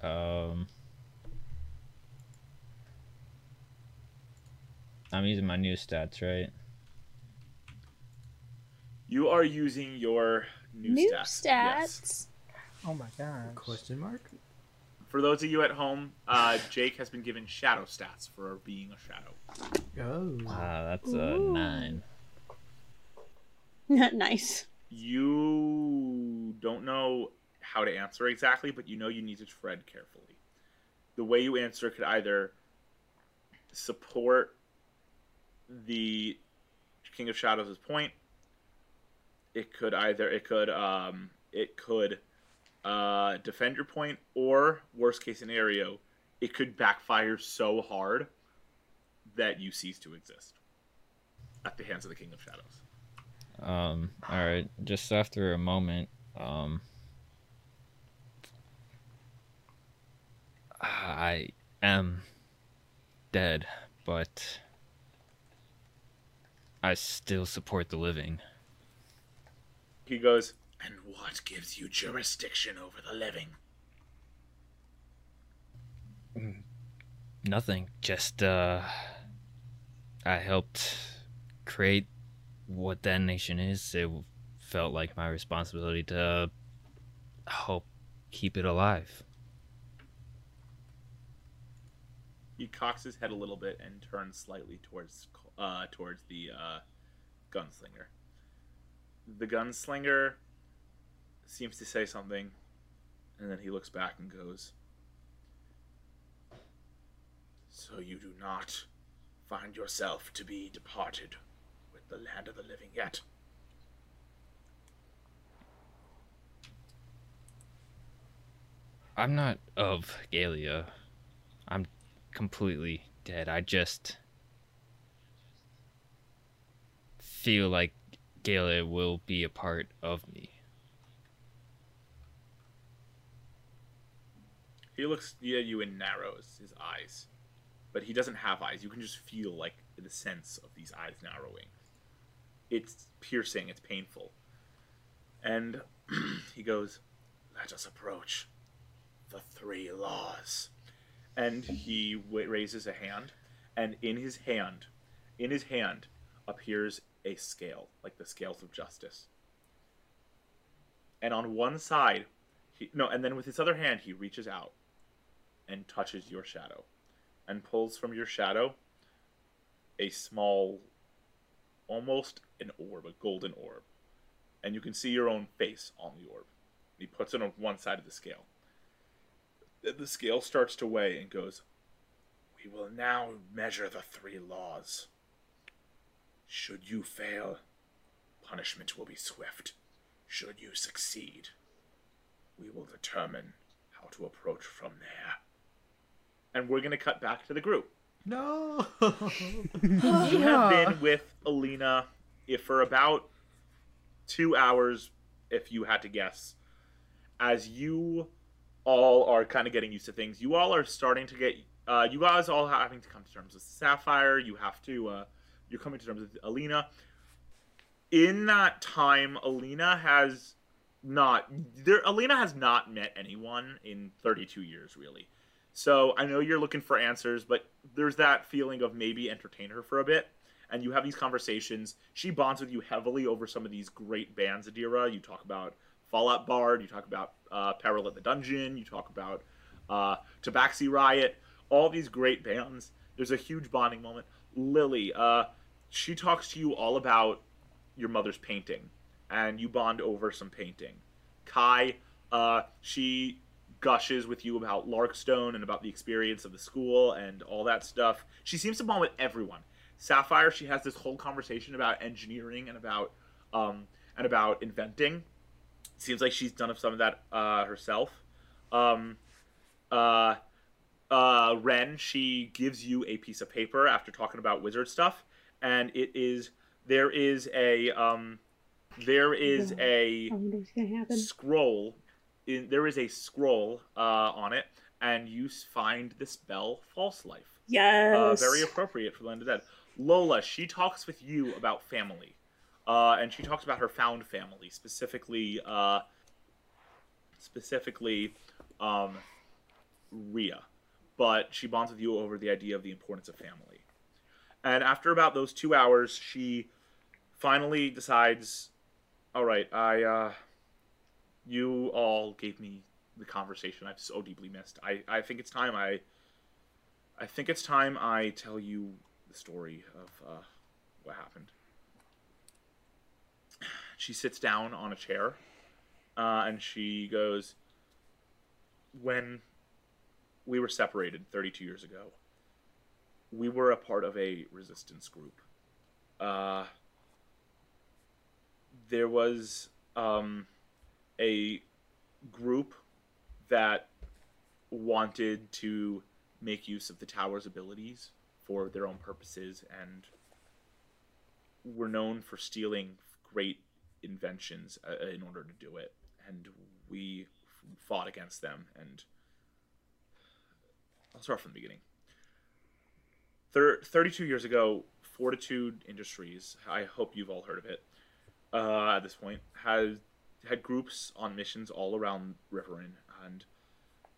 Um, I'm using my new stats, right?
You are using your new,
New
stats.
stats.
Yes.
Oh my god.
Question mark?
For those of you at home, uh, Jake has been given shadow stats for being a shadow.
Oh.
Ah, that's a
Ooh.
nine.
nice.
You don't know how to answer exactly, but you know you need to tread carefully. The way you answer could either support the King of Shadows' point. It could either it could um it could uh defend your point, or worst case scenario, it could backfire so hard that you cease to exist at the hands of the King of Shadows.
Um, all right. Just after a moment, um, I am dead, but I still support the living.
He goes, And what gives you jurisdiction over the living?
Nothing. Just uh, I helped create what that nation is. It felt like my responsibility to help keep it alive.
He cocks his head a little bit and turns slightly towards uh, towards the uh, gunslinger. The gunslinger seems to say something, and then he looks back and goes, "So you do not find yourself to be departed with the land of the living yet?"
I'm not of Galia. I'm completely dead. I just feel like Galia will be a part of me.
He looks at you and narrows his eyes, but he doesn't have eyes. You can just feel like the sense of these eyes narrowing. It's piercing. It's painful. And he goes, "Let us approach the three laws." And he w- raises a hand, and in his hand, in his hand, appears a scale, like the scales of justice. And on one side, he, no, and then with his other hand, he reaches out and touches your shadow and pulls from your shadow a small, almost an orb, a golden orb. And you can see your own face on the orb. He puts it on one side of the scale. The scale starts to weigh and goes, We will now measure the three laws. Should you fail, punishment will be swift. Should you succeed, we will determine how to approach from there. And we're going to cut back to the group.
No.
You have been with Alina if for about two hours, if you had to guess. As you all are kind of getting used to things, you all are starting to get. Uh, you guys all having to come to terms with Sapphire. You have to. Uh, you're coming to terms with Alina. In that time, Alina has not. There, Alina has not met anyone in 32 years, really. So I know you're looking for answers, but there's that feeling of maybe entertain her for a bit. And you have these conversations. She bonds with you heavily over some of these great bands, Adira. You talk about Fallout Bard, you talk about uh, Peril at the Dungeon, you talk about uh, Tabaxi Riot, all these great bands. There's a huge bonding moment. Lily, uh, she talks to you all about your mother's painting, and you bond over some painting. Kai, uh, she gushes with you about Larkstone and about the experience of the school and all that stuff. She seems to bond with everyone. Sapphire, she has this whole conversation about engineering and about um, and about inventing. Seems like she's done some of that uh, herself. Um, uh, uh, Ren, she gives you a piece of paper after talking about wizard stuff, and it is there is a um, there is a
I wonder what's gonna happen.
scroll in, there is a scroll uh, on it and you find the spell false life.
Yes.
uh, very appropriate for land of dead lola she talks with you about family uh, and she talks about her found family specifically uh, specifically um, ria but she bonds with you over the idea of the importance of family and after about those two hours she finally decides all right i uh, you all gave me the conversation I've so deeply missed. I, I think it's time I I think it's time I tell you the story of uh, what happened. She sits down on a chair uh, and she goes, When we were separated 32 years ago, we were a part of a resistance group. Uh, there was um, a group that wanted to make use of the tower's abilities for their own purposes and were known for stealing great inventions uh, in order to do it and we fought against them and i'll start from the beginning Thir- 32 years ago fortitude industries i hope you've all heard of it uh, at this point has had groups on missions all around Riverin, and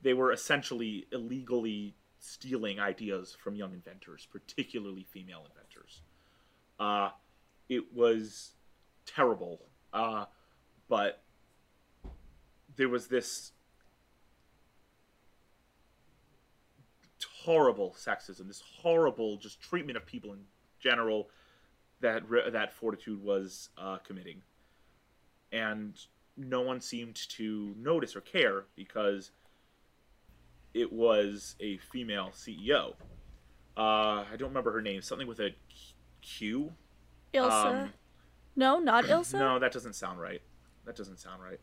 they were essentially illegally stealing ideas from young inventors, particularly female inventors. Uh, it was terrible, uh, but there was this horrible sexism, this horrible just treatment of people in general that that Fortitude was uh, committing and no one seemed to notice or care because it was a female CEO. Uh, I don't remember her name. Something with a Q.
Ilsa.
Um,
no, not Ilsa.
No, that doesn't sound right. That doesn't sound right.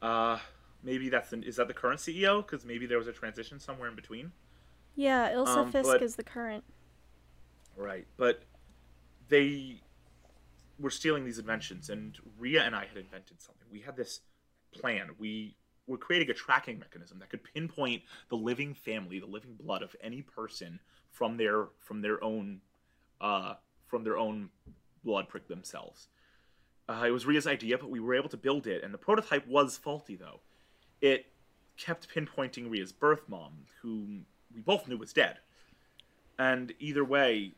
Uh, maybe that's the, is that the current CEO? Because maybe there was a transition somewhere in between.
Yeah, Ilsa
Um,
Fisk
but-
is the current.
Right, but they were stealing these inventions, and Ria and I had invented something. We had this plan. We were creating a tracking mechanism that could pinpoint the living family, the living blood of any person from their from their own uh, from their own blood prick themselves. Uh, it was Ria's idea, but we were able to build it, and the prototype was faulty though. It kept pinpointing Ria's birth mom, whom we both knew was dead. And either way,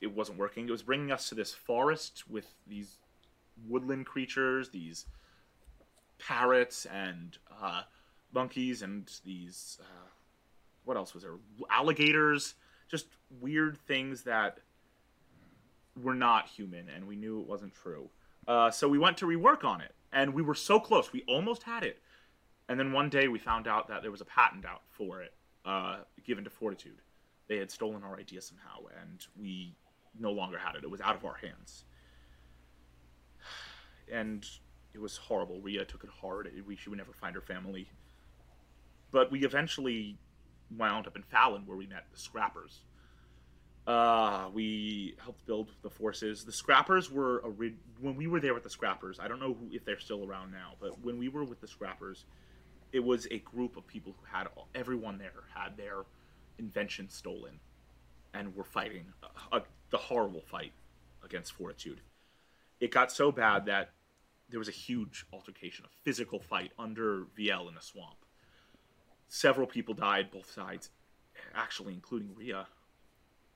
it wasn't working. It was bringing us to this forest with these woodland creatures, these parrots and uh, monkeys, and these uh, what else was there? Alligators, just weird things that were not human, and we knew it wasn't true. Uh, so we went to rework on it, and we were so close. We almost had it, and then one day we found out that there was a patent out for it, uh, given to Fortitude. They had stolen our idea somehow, and we no longer had it. It was out of our hands. And it was horrible. Ria took it hard. We, she would never find her family. But we eventually wound up in Fallon, where we met the Scrappers. Uh, we helped build the forces. The Scrappers were a when we were there with the Scrappers. I don't know who, if they're still around now, but when we were with the Scrappers, it was a group of people who had all, everyone there had their invention stolen, and were fighting a, a, the horrible fight against Fortitude. It got so bad that there was a huge altercation, a physical fight under VL in a swamp. Several people died, both sides, actually, including Ria.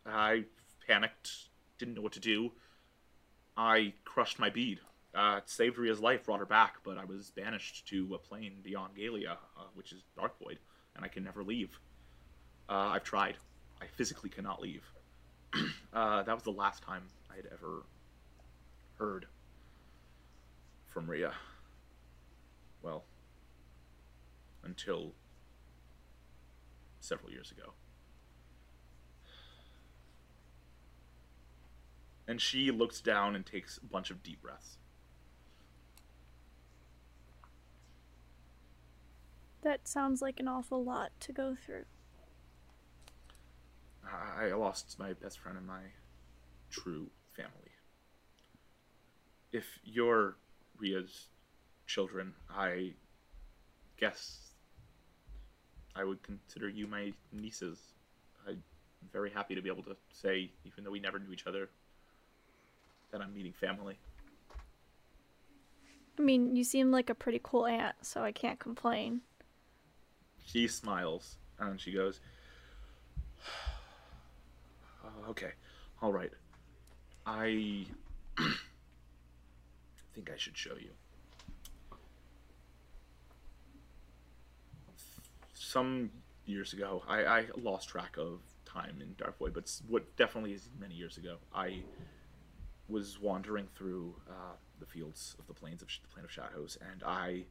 I panicked, didn't know what to do. I crushed my bead. Uh, saved Ria's life, brought her back, but I was banished to a plane beyond Galia, uh, which is Dark Void, and I can never leave. Uh, I've tried. I physically cannot leave. uh, that was the last time I had ever heard from Ria. Well, until several years ago. And she looks down and takes a bunch of deep breaths.
That sounds like an awful lot to go through.
I I lost my best friend and my true family. If you're Ria's children, I guess I would consider you my nieces. I'm very happy to be able to say, even though we never knew each other, that I'm meeting family.
I mean, you seem like a pretty cool aunt, so I can't complain.
She smiles and she goes, "Oh, "Okay, all right. I think I should show you." Some years ago, I, I lost track of time in Dark Void, but what definitely is many years ago, I was wandering through uh, the fields of the plains of the Plane of Shadows, and I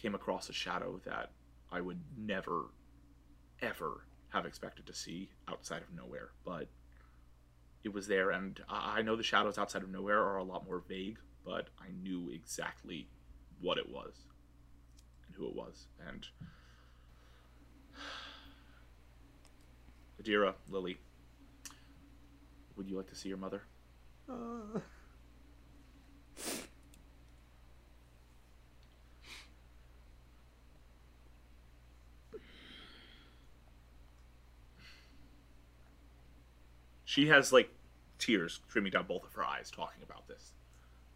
came across a shadow that I would never, ever have expected to see outside of nowhere. But it was there, and I know the shadows outside of nowhere are a lot more vague, but I knew exactly what it was and who it was. And Adira, Lily, would you like to see your mother?
Uh,
she has like tears streaming down both of her eyes talking about this.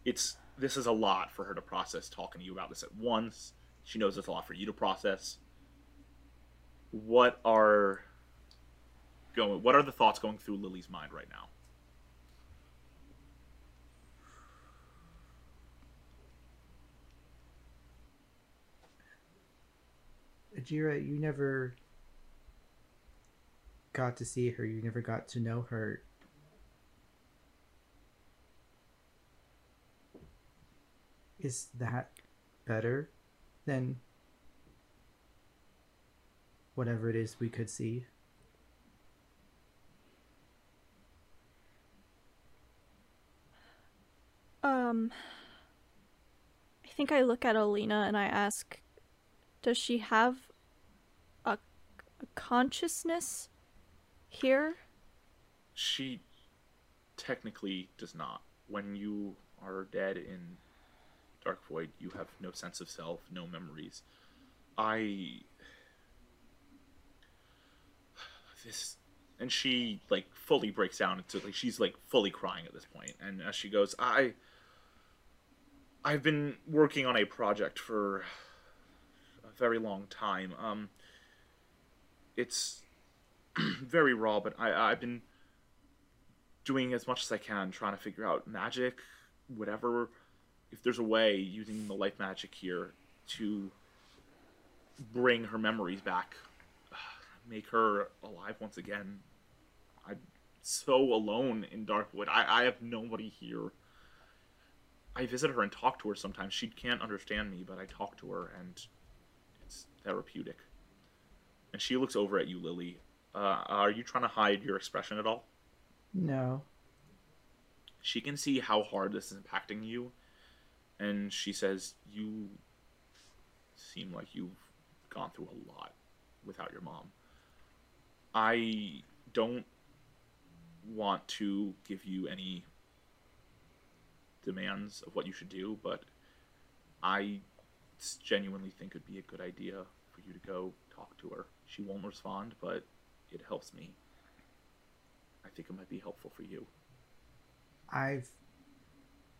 It's this is a lot for her to process talking to you about this at once. She knows it's a lot for you to process. What are going what are the thoughts going through Lily's mind right now?
Adira, you never got to see her. You never got to know her. Is that better than whatever it is we could see?
Um, I think I look at Alina and I ask, does she have a, a consciousness here?
She technically does not. When you are dead in Dark Void, you have no sense of self, no memories. I. This. And she, like, fully breaks down into, like, she's, like, fully crying at this point. And as she goes, I. I've been working on a project for a very long time. Um. It's very raw, but I, I've been doing as much as I can, trying to figure out magic, whatever. If there's a way using the life magic here to bring her memories back, make her alive once again. I'm so alone in Dark Void. I, I have nobody here. I visit her and talk to her sometimes. She can't understand me, but I talk to her and it's therapeutic. And she looks over at you, Lily. Uh, are you trying to hide your expression at all?
No.
She can see how hard this is impacting you, and she says, You seem like you've gone through a lot without your mom. I don't want to give you any demands of what you should do, but I genuinely think it'd be a good idea for you to go talk to her. She won't respond, but it helps me. I think it might be helpful for you.
I've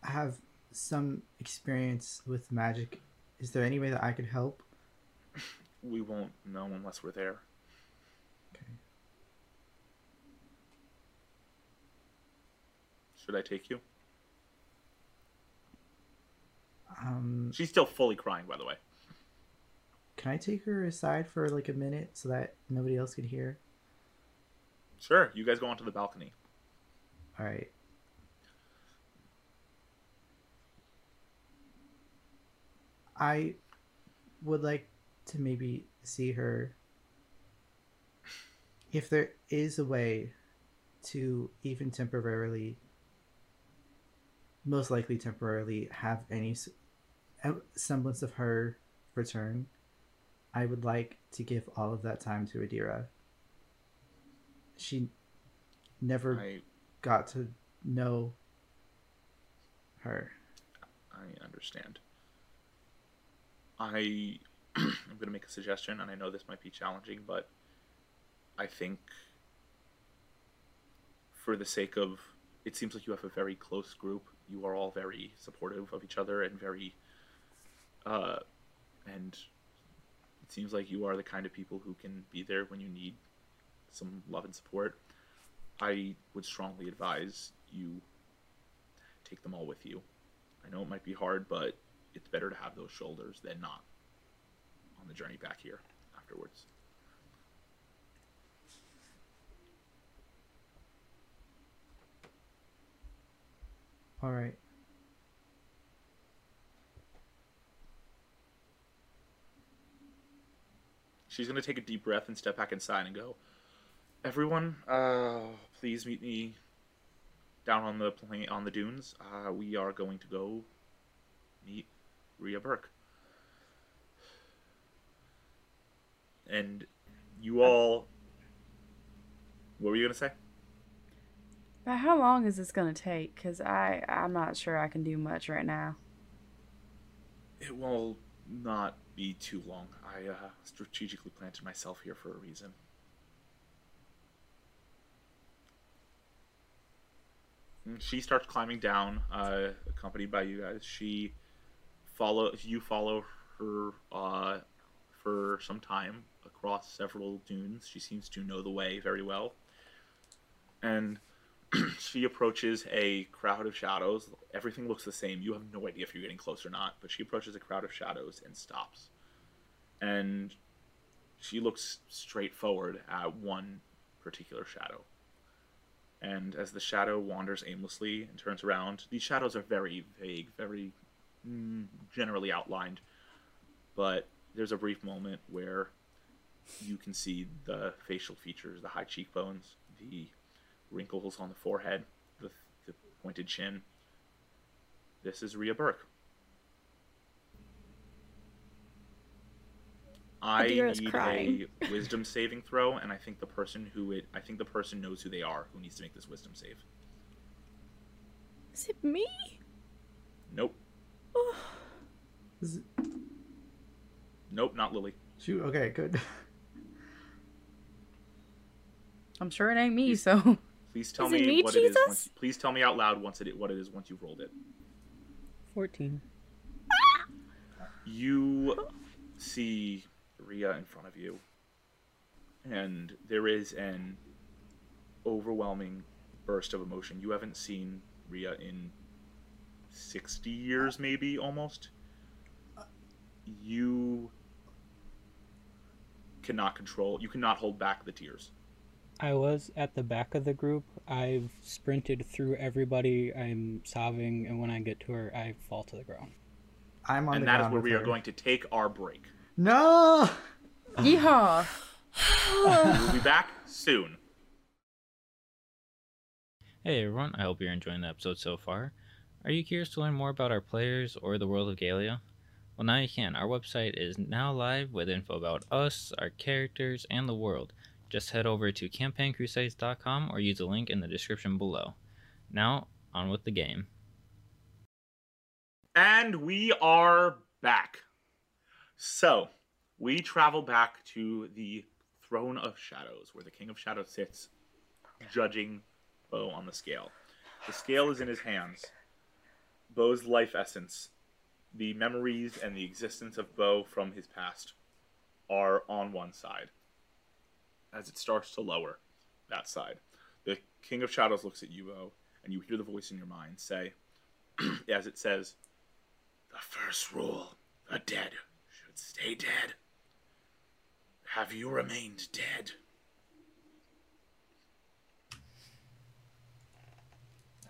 have some experience with magic. Is there any way that I could help?
We won't know unless we're there.
Okay.
Should I take you?
Um,
She's still fully crying, by the way.
can I take her aside for like a minute so that nobody else can hear?
Sure, you guys go onto the balcony.
All right. I would like to maybe see her if there is a way to even temporarily most likely temporarily have any uh, semblance of her return i would like to give all of that time to adira she never
I
got to know her.
I understand. I I'm going to make a suggestion, and I know this might be challenging, but I think for the sake of it seems like you have a very close group. You are all very supportive of each other and very uh and it seems like you are the kind of people who can be there when you need some love and support. I would strongly advise you take them all with you. I know it might be hard, but it's better to have those shoulders than not on the journey back here afterwards.
All right.
She's gonna take a deep breath and step back inside and go, "Everyone, uh, please meet me down on the plain on the dunes. Uh, we are going to go meet Rhea Burke." And you all, what were you gonna say?
But how long is this gonna take? Cause I I'm not sure I can do much right now.
It will not be too long. I uh, strategically planted myself here for a reason. She starts climbing down, uh, accompanied by you guys. She follow you follow her uh, for some time across several dunes. She seems to know the way very well, and she approaches a crowd of shadows. Everything looks the same. You have no idea if you're getting close or not, but she approaches a crowd of shadows and stops. And she looks straight forward at one particular shadow. And as the shadow wanders aimlessly and turns around, these shadows are very vague, very mm, generally outlined. But there's a brief moment where you can see the facial features, the high cheekbones, the wrinkles on the forehead, the, the pointed chin. This is Rhea Burke. I
Adira's
need
crying.
a wisdom saving throw, and I think the person who it, I think the person knows who they are who needs to make this wisdom save.
Is it me?
Nope,
Is it-
nope, not Lily.
Shoot. Okay. Good.
I'm sure it ain't me, so.
Please tell
Is it
me,
me,
what it is.
Jesus?
Once, please tell me out loud once it what it is once you've rolled it.
14.
You see Ria in front of you, and there is an overwhelming burst of emotion. You haven't seen Ria in 60 years, maybe almost. You cannot control, you cannot hold back the tears.
I was at the back of the group. I've sprinted through everybody. I'm sobbing, and when I get to her, I fall to the ground.
I'm on
and
the
that is where
with
we are going to take our break.
No.
Yeehaw!
We'll be back soon.
Hey everyone, I hope you're enjoying the episode so far. Are you curious to learn more about our players or the world of Galia? Well, now you can. Our website is now live with info about us, our characters, and the world. Just head over to campaigncrusades.com or use the link in the description below. Now, on with the game.
And we are back. So, we travel back to the Throne of Shadows, where the King of Shadows sits, judging Bo on the scale. The scale is in his hands. Bo's life essence, the memories and the existence of Bo from his past, are on one side. As it starts to lower, that side, the King of Shadows looks at you, Bo, and you hear the voice in your mind say, as it says, the first rule the dead stay dead. Have you remained dead?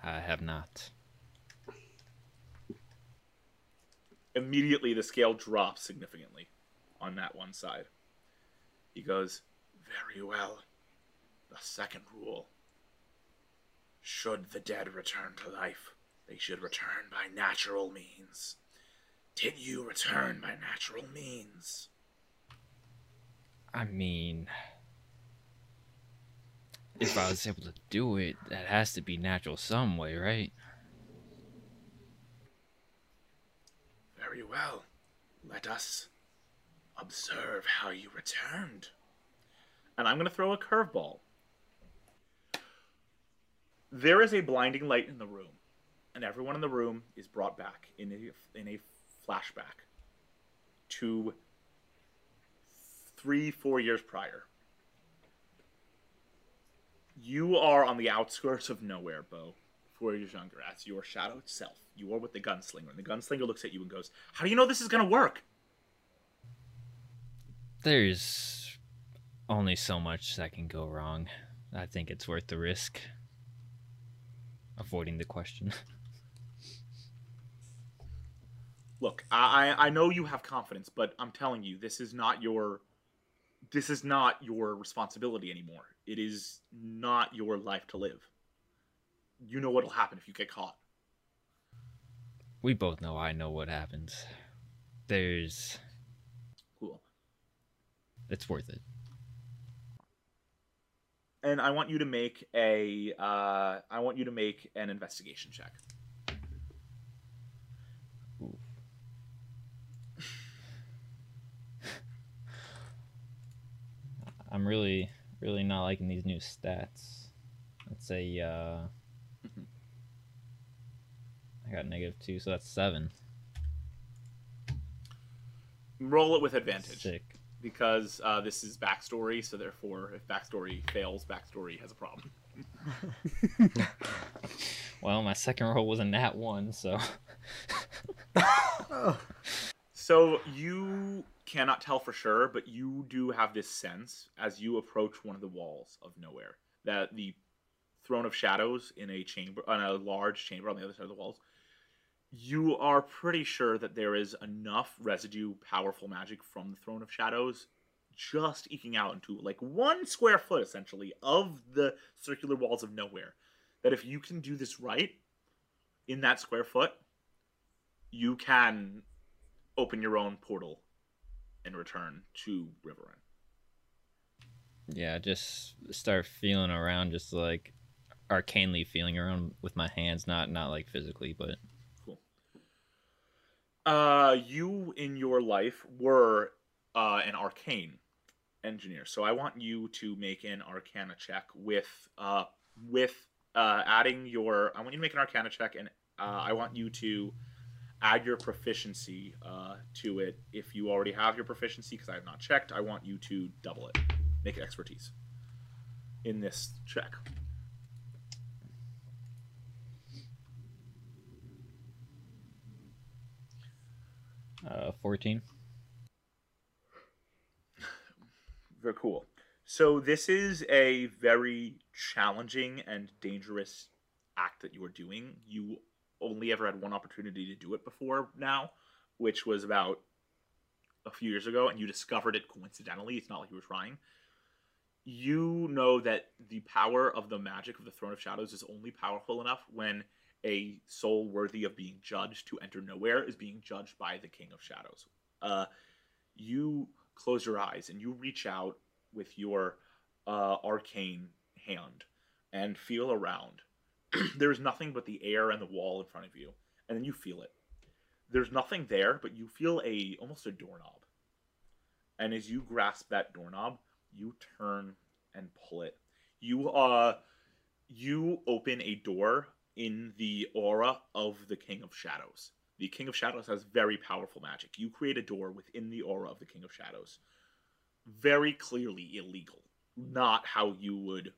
I have not.
Immediately, the scale drops significantly on that one side. He goes, Very well. The second rule. Should the dead return to life, they should return by natural means. Did you return by natural means?
I mean, if I was able to do it, that has to be natural some way, right?
Very well. Let us observe how you returned. And I'm going to throw a curveball. There is a blinding light in the room, and everyone in the room is brought back in a, in a flashback to three, four years prior. You are on the outskirts of nowhere, Bo, four years younger, as your shadow itself. You are with the gunslinger, and the gunslinger looks at you and goes, How do you know this is going to work?
There's only so much that can go wrong. I think it's worth the risk. Avoiding the question.
Look, I, I know you have confidence, but I'm telling you, this is not your this is not your responsibility anymore. It is not your life to live. You know what'll happen if you get caught.
we both know I know what happens. There's.
Cool.
It's worth it.
And I want you to make a uh, I want you to make an investigation check.
I'm really, really not liking these new stats. Let's say, uh. I got negative two, so that's seven.
Roll it with advantage
Sick.
because uh, this is backstory. So therefore, if backstory fails, backstory has a problem.
Well, my second roll was a nat one, so.
So you cannot tell for sure, but you do have this sense as you approach one of the walls of nowhere that the throne of shadows in a chamber, on a large chamber on the other side of the walls. You are pretty sure that there is enough residue, powerful magic from the throne of shadows, just eking out into like one square foot essentially of the circular walls of nowhere. That if you can do this right in that square foot, you can open your own portal and return to Riverrun.
Yeah, just start feeling around, just like arcanely feeling around with my hands, not not like physically, but
Uh, you in your life were uh, an arcane engineer, so I want you to make an Arcana check with uh with uh adding your. I want you to make an Arcana check, and uh, I want you to add your proficiency uh to it. If you already have your proficiency, because I have not checked, I want you to double it. Make it expertise in this check.
uh, fourteen.
Very cool. So this is a very challenging and dangerous act that you are doing. You only ever had one opportunity to do it before now, which was about a few years ago, and you discovered it coincidentally. It's not like you were trying. You know that the power of the magic of the Throne of Shadows is only powerful enough when a soul worthy of being judged to enter nowhere is being judged by the King of Shadows. Uh, you close your eyes and you reach out with your uh, arcane hand and feel around. There's nothing but the air and the wall in front of you, and then you feel it. There's nothing there, but you feel a almost a doorknob. And as you grasp that doorknob, you turn and pull it. You uh you open a door in the aura of the King of Shadows. The King of Shadows has very powerful magic. You create a door within the aura of the King of Shadows. Very clearly illegal. Not how you would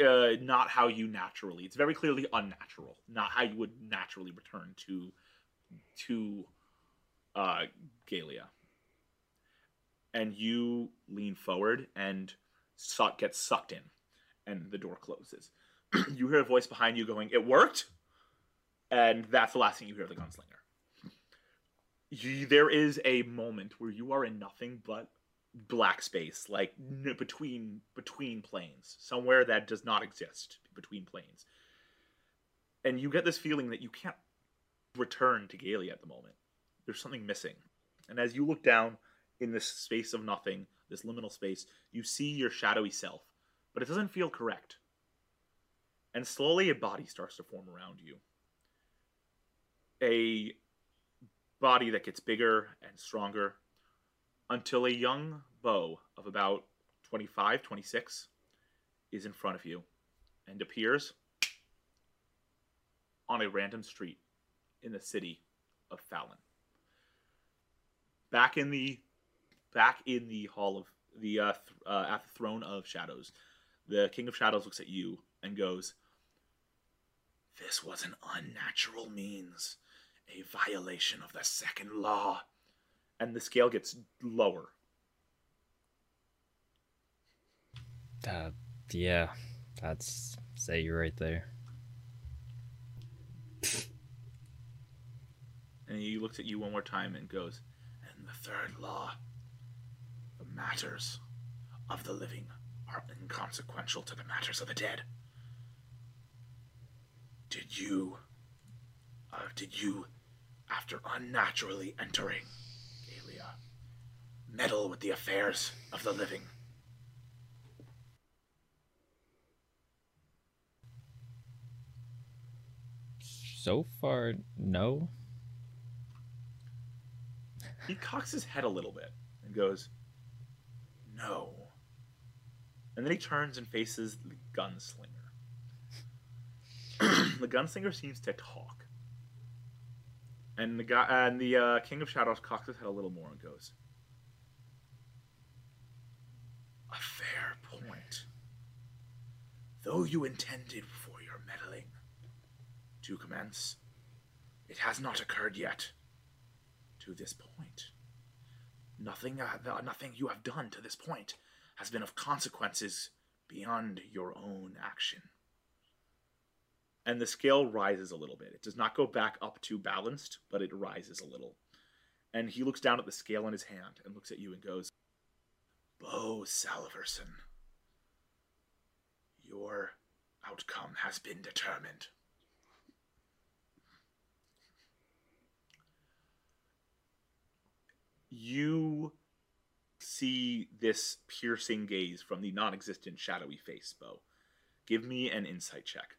uh, not how you naturally. It's very clearly unnatural. Not how you would naturally return to to uh Galia. And you lean forward and suck get sucked in and the door closes. you hear a voice behind you going, "It worked," and that's the last thing you hear of the gunslinger. You, there is a moment where you are in nothing but black space, like between between planes, somewhere that does not exist between planes, and you get this feeling that you can't return to Galia at the moment. There's something missing, and as you look down in this space of nothing, this liminal space, you see your shadowy self, but it doesn't feel correct. And slowly a body starts to form around you. A body that gets bigger and stronger until a young Bo of about 25, 26 is in front of you and appears on a random street in the city of Fallon. Back in the back in the hall of the uh, th- uh, at the throne of shadows, the king of shadows looks at you and goes, this was an unnatural means, a violation of the second law. And the scale gets lower.
Uh, yeah, that's say you right there.
And he looks at you one more time and goes, And the third law, the matters of the living are inconsequential to the matters of the dead. Did you, uh, did you, after unnaturally entering meddle with the affairs of the living?
So far, no.
He cocks his head a little bit and goes, No. And then he turns and faces the gunslinger. the gunslinger seems to talk. And the guy and the uh, King of Shadows cocks his head a little more and goes, A fair point. Though you intended for your meddling to commence, it has not occurred yet to this point. Nothing, uh, nothing you have done to this point has been of consequences beyond your own action. And the scale rises a little bit. It does not go back up to balanced, but it rises a little. And he looks down at the scale in his hand and looks at you and goes, Bo Salverson, your outcome has been determined. You see this piercing gaze from the non-existent shadowy face, Bo. Give me an insight check.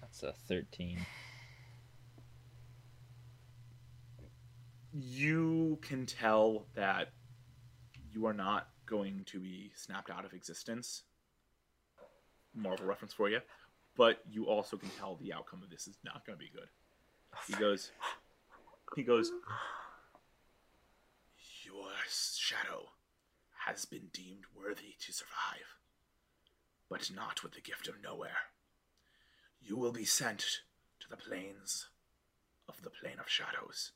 That's a 13.
You can tell that you are not going to be snapped out of existence. Marvel reference for you. But you also can tell the outcome of this is not going to be good. He goes, he goes, Your shadow has been deemed worthy to survive, but not with the gift of nowhere. You will be sent to the plains of the plane of shadows.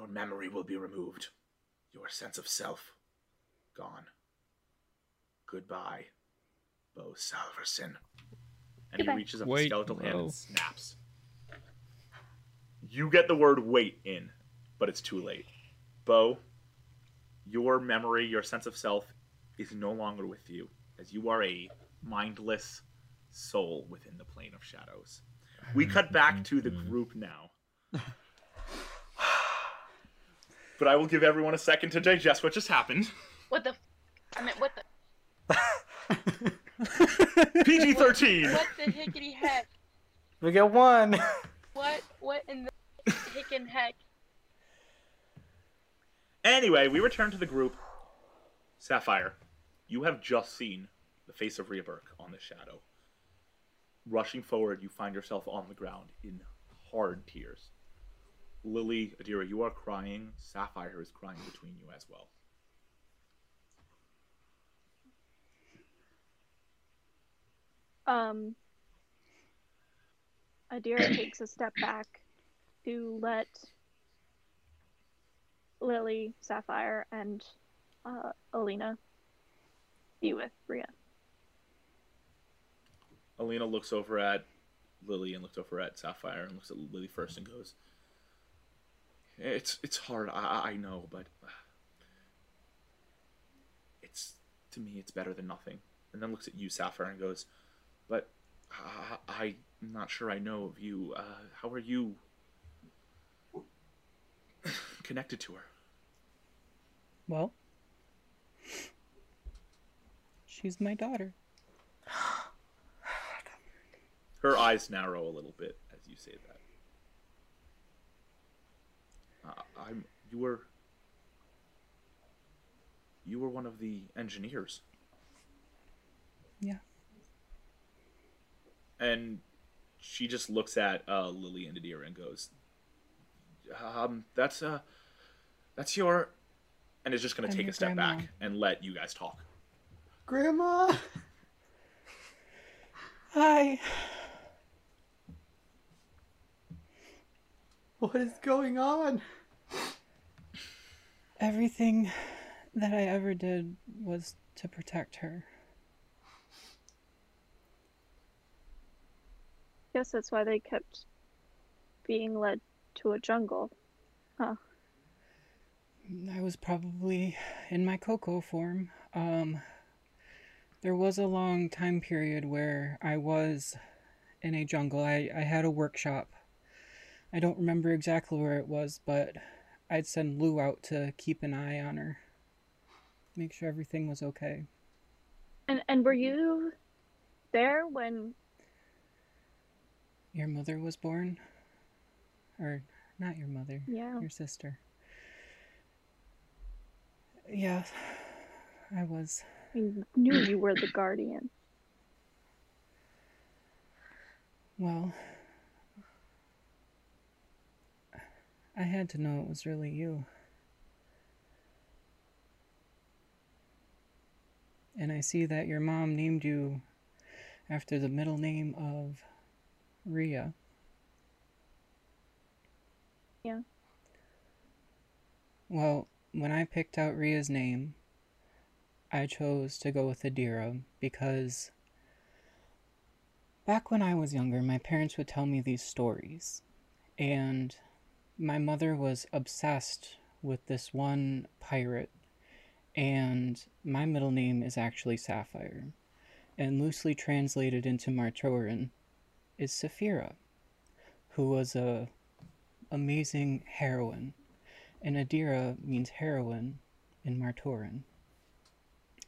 Your memory will be removed, your sense of self gone. Goodbye, Bo Salverson. And
Goodbye.
he reaches up
Wait,
a skeletal hand and oh. snaps. You get the word wait in, but it's too late. Bo, your memory, your sense of self is no longer with you, as you are a mindless soul within the plane of shadows. We cut back to the mm-hmm. group now. But I will give everyone a second to digest what just happened.
What the? F- I mean, what the?
PG 13!
What the hickety heck?
We get one.
What? What in the hick and heck?
Anyway, we return to the group. Sapphire, you have just seen the face of Rhea Burke on the shadow. Rushing forward, you find yourself on the ground in hard tears. Lily, Adira, you are crying. Sapphire is crying between you as well.
Um, Adira takes a step back to let Lily, Sapphire, and uh, Alina be with Rhea.
Alina looks over at Lily and looks over at Sapphire and looks at Lily first and goes, "It's it's hard. I I know, but it's to me it's better than nothing." And then looks at you, Sapphire, and goes, "But I, I'm not sure I know of you. Uh, how are you connected to her?"
Well, she's my daughter.
Her eyes narrow a little bit as you say that. Uh, I'm. You were. You were one of the engineers,
Yeah.
and she just looks at uh, Lily and Adira and goes, "Um, that's uh, that's your," and is just gonna take a step
grandma.
back and let you guys talk.
Grandma!
Hi.
What is going on?
Everything that I ever did was to protect her.
Guess that's why they kept being led to a jungle. Huh.
I was probably in my cocoa form. Um, there was a long time period where I was in a jungle. I, I had a workshop. I don't remember exactly where it was, but I'd send Lou out to keep an eye on her, make sure everything was okay.
And and were you there when
Your mother was born? Or, not your mother,
yeah
your sister. Yeah, I was.
I knew you were the guardian.
Well, I had to know it was really you. And I see that your mom named you after the middle name of Rhea.
Yeah.
Well, when I picked out Rhea's name, I chose to go with Adira because back when I was younger, my parents would tell me these stories. And my mother was obsessed with this one pirate. And my middle name is actually Sapphire. And loosely translated into Martoran, is Saphira, who was a amazing heroine, and Adira means heroine in Martoran.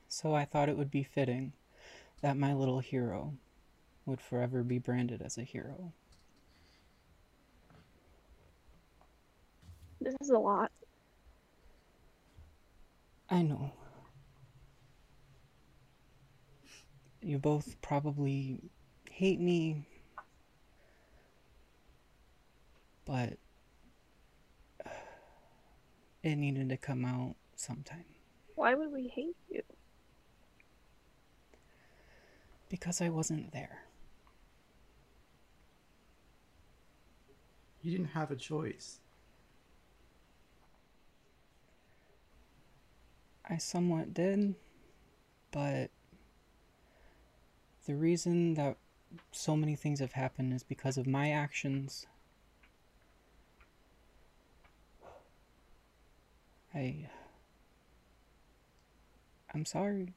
So I thought it would be fitting that my little hero would forever be branded as a hero.
This is a lot.
I know. You both probably hate me, but it needed to come out sometime
Why would we hate you?
because I wasn't there.
You didn't have a choice.
I somewhat did, but the reason that so many things have happened is because of my actions. I. I'm sorry.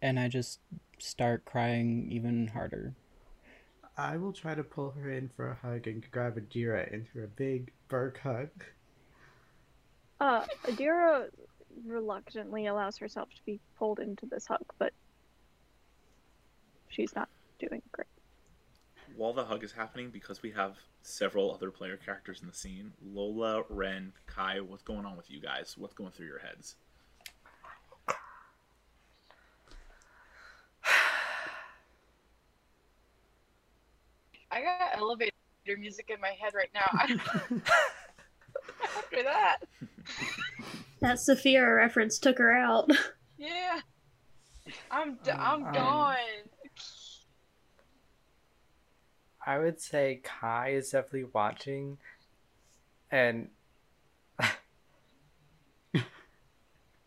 And I just start crying even harder.
I will try to pull her in for a hug and grab Adira into a big Burke hug.
Uh, Adira reluctantly allows herself to be pulled into this hug, but she's not doing great.
While the hug is happening, because we have several other player characters in the scene, Lola, Ren, Kai, what's going on with you guys? What's going through your heads?
I got elevator music in my head right now. After that,
That Sophia reference took her out.
yeah, I'm d- I'm
Um,
gone.
I would say Kai is definitely watching, and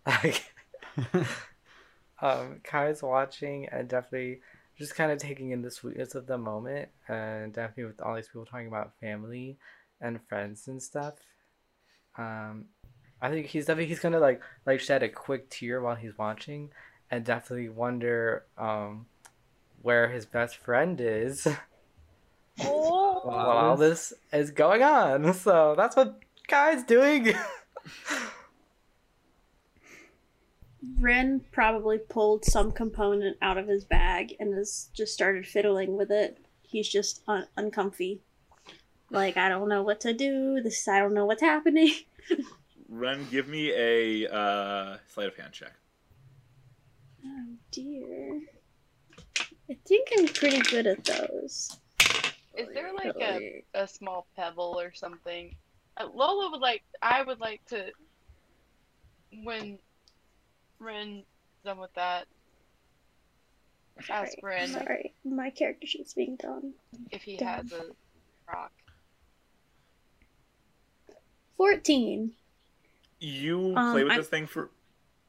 like, um, Kai's watching and definitely just kind of taking in the sweetness of the moment, and definitely with all these people talking about family and friends and stuff. Um, I think he's definitely he's gonna like like shed a quick tear while he's watching, and definitely wonder um where his best friend is.
Oh,
while all this is going on. So that's what Kai's doing.
Ren probably pulled some component out of his bag and has just started fiddling with it. He's just un- uncomfy. Like, I don't know what to do. This, I don't know what's happening.
Ren, give me a uh, sleight of hand check.
Oh dear. I think I'm pretty good at those.
is there like a, a small pebble or something? Uh, Lola would like. I would like to. When Ren done with that, ask
Sorry,
Ren
Sorry, my character sheet's being done.
if he
Done.
has a rock.
14.
You
Um,
play with
I-
this thing for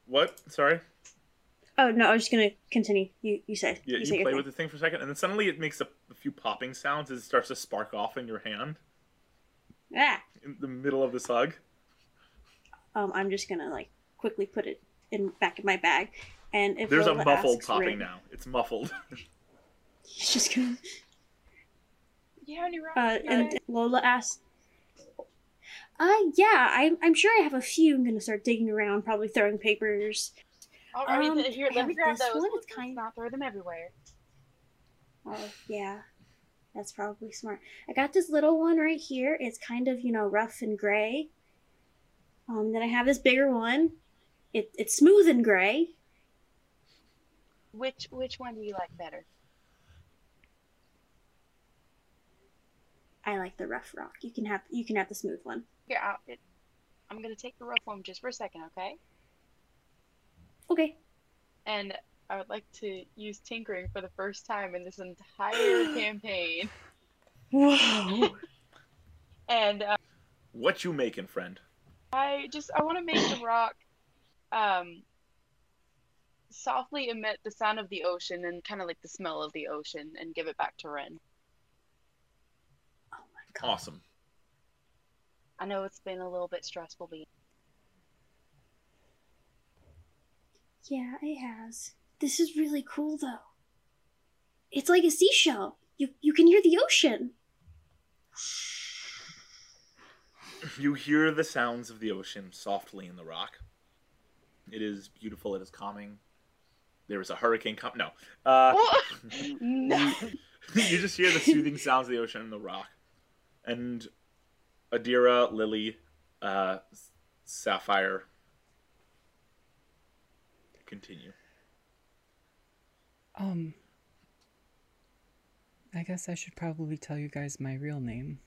what? Sorry.
Oh, no, I was just gonna continue. You, you say.
Yeah,
you,
you,
say your
play
thing.
with the thing for a second, and then suddenly it makes a, a few popping sounds as it starts to spark off in your hand
Yeah.
in the middle of this hug.
Um, I'm just gonna, like, quickly put it in back in my bag. And if
There's a
Lola
muffled popping
Ren-
now. It's muffled.
He's just gonna.
Yeah, any rocks?
Uh, and Lola asks, uh, yeah, I'm, I'm sure I have a few. I'm gonna start digging around, probably throwing papers.
All right,
um,
th- here, let me grab
this
those.
one,
Let's
it's kind-
not throw them everywhere.
Oh, yeah, that's probably smart. I got this little one right here. It's kind of, you know, rough and gray. Um, then I have this bigger one. It, it's smooth and gray.
Which which one do you like better?
I like the rough rock. You can have you can have the smooth one.
Here, I'll, it, I'm gonna take the rough one just for a second, okay?
Okay.
And I would like to use tinkering for the first time in this entire campaign.
Whoa.
And uh,
what you making, friend?
I just I want to make the rock um softly emit the sound of the ocean and kind of like the smell of the ocean and give it back to Ren.
My god.
Awesome.
I know it's been a little bit stressful being
Yeah, it has. This is really cool though. It's like a seashell. you you can hear the ocean.
You hear the sounds of the ocean softly in the rock. It is beautiful. It is calming. There is a hurricane coming. No. Uh,
no.
you just hear the soothing sounds of the ocean in the rock. And Adira, Lily, uh, Sapphire continue.
Um, I guess I should probably tell you guys my real name.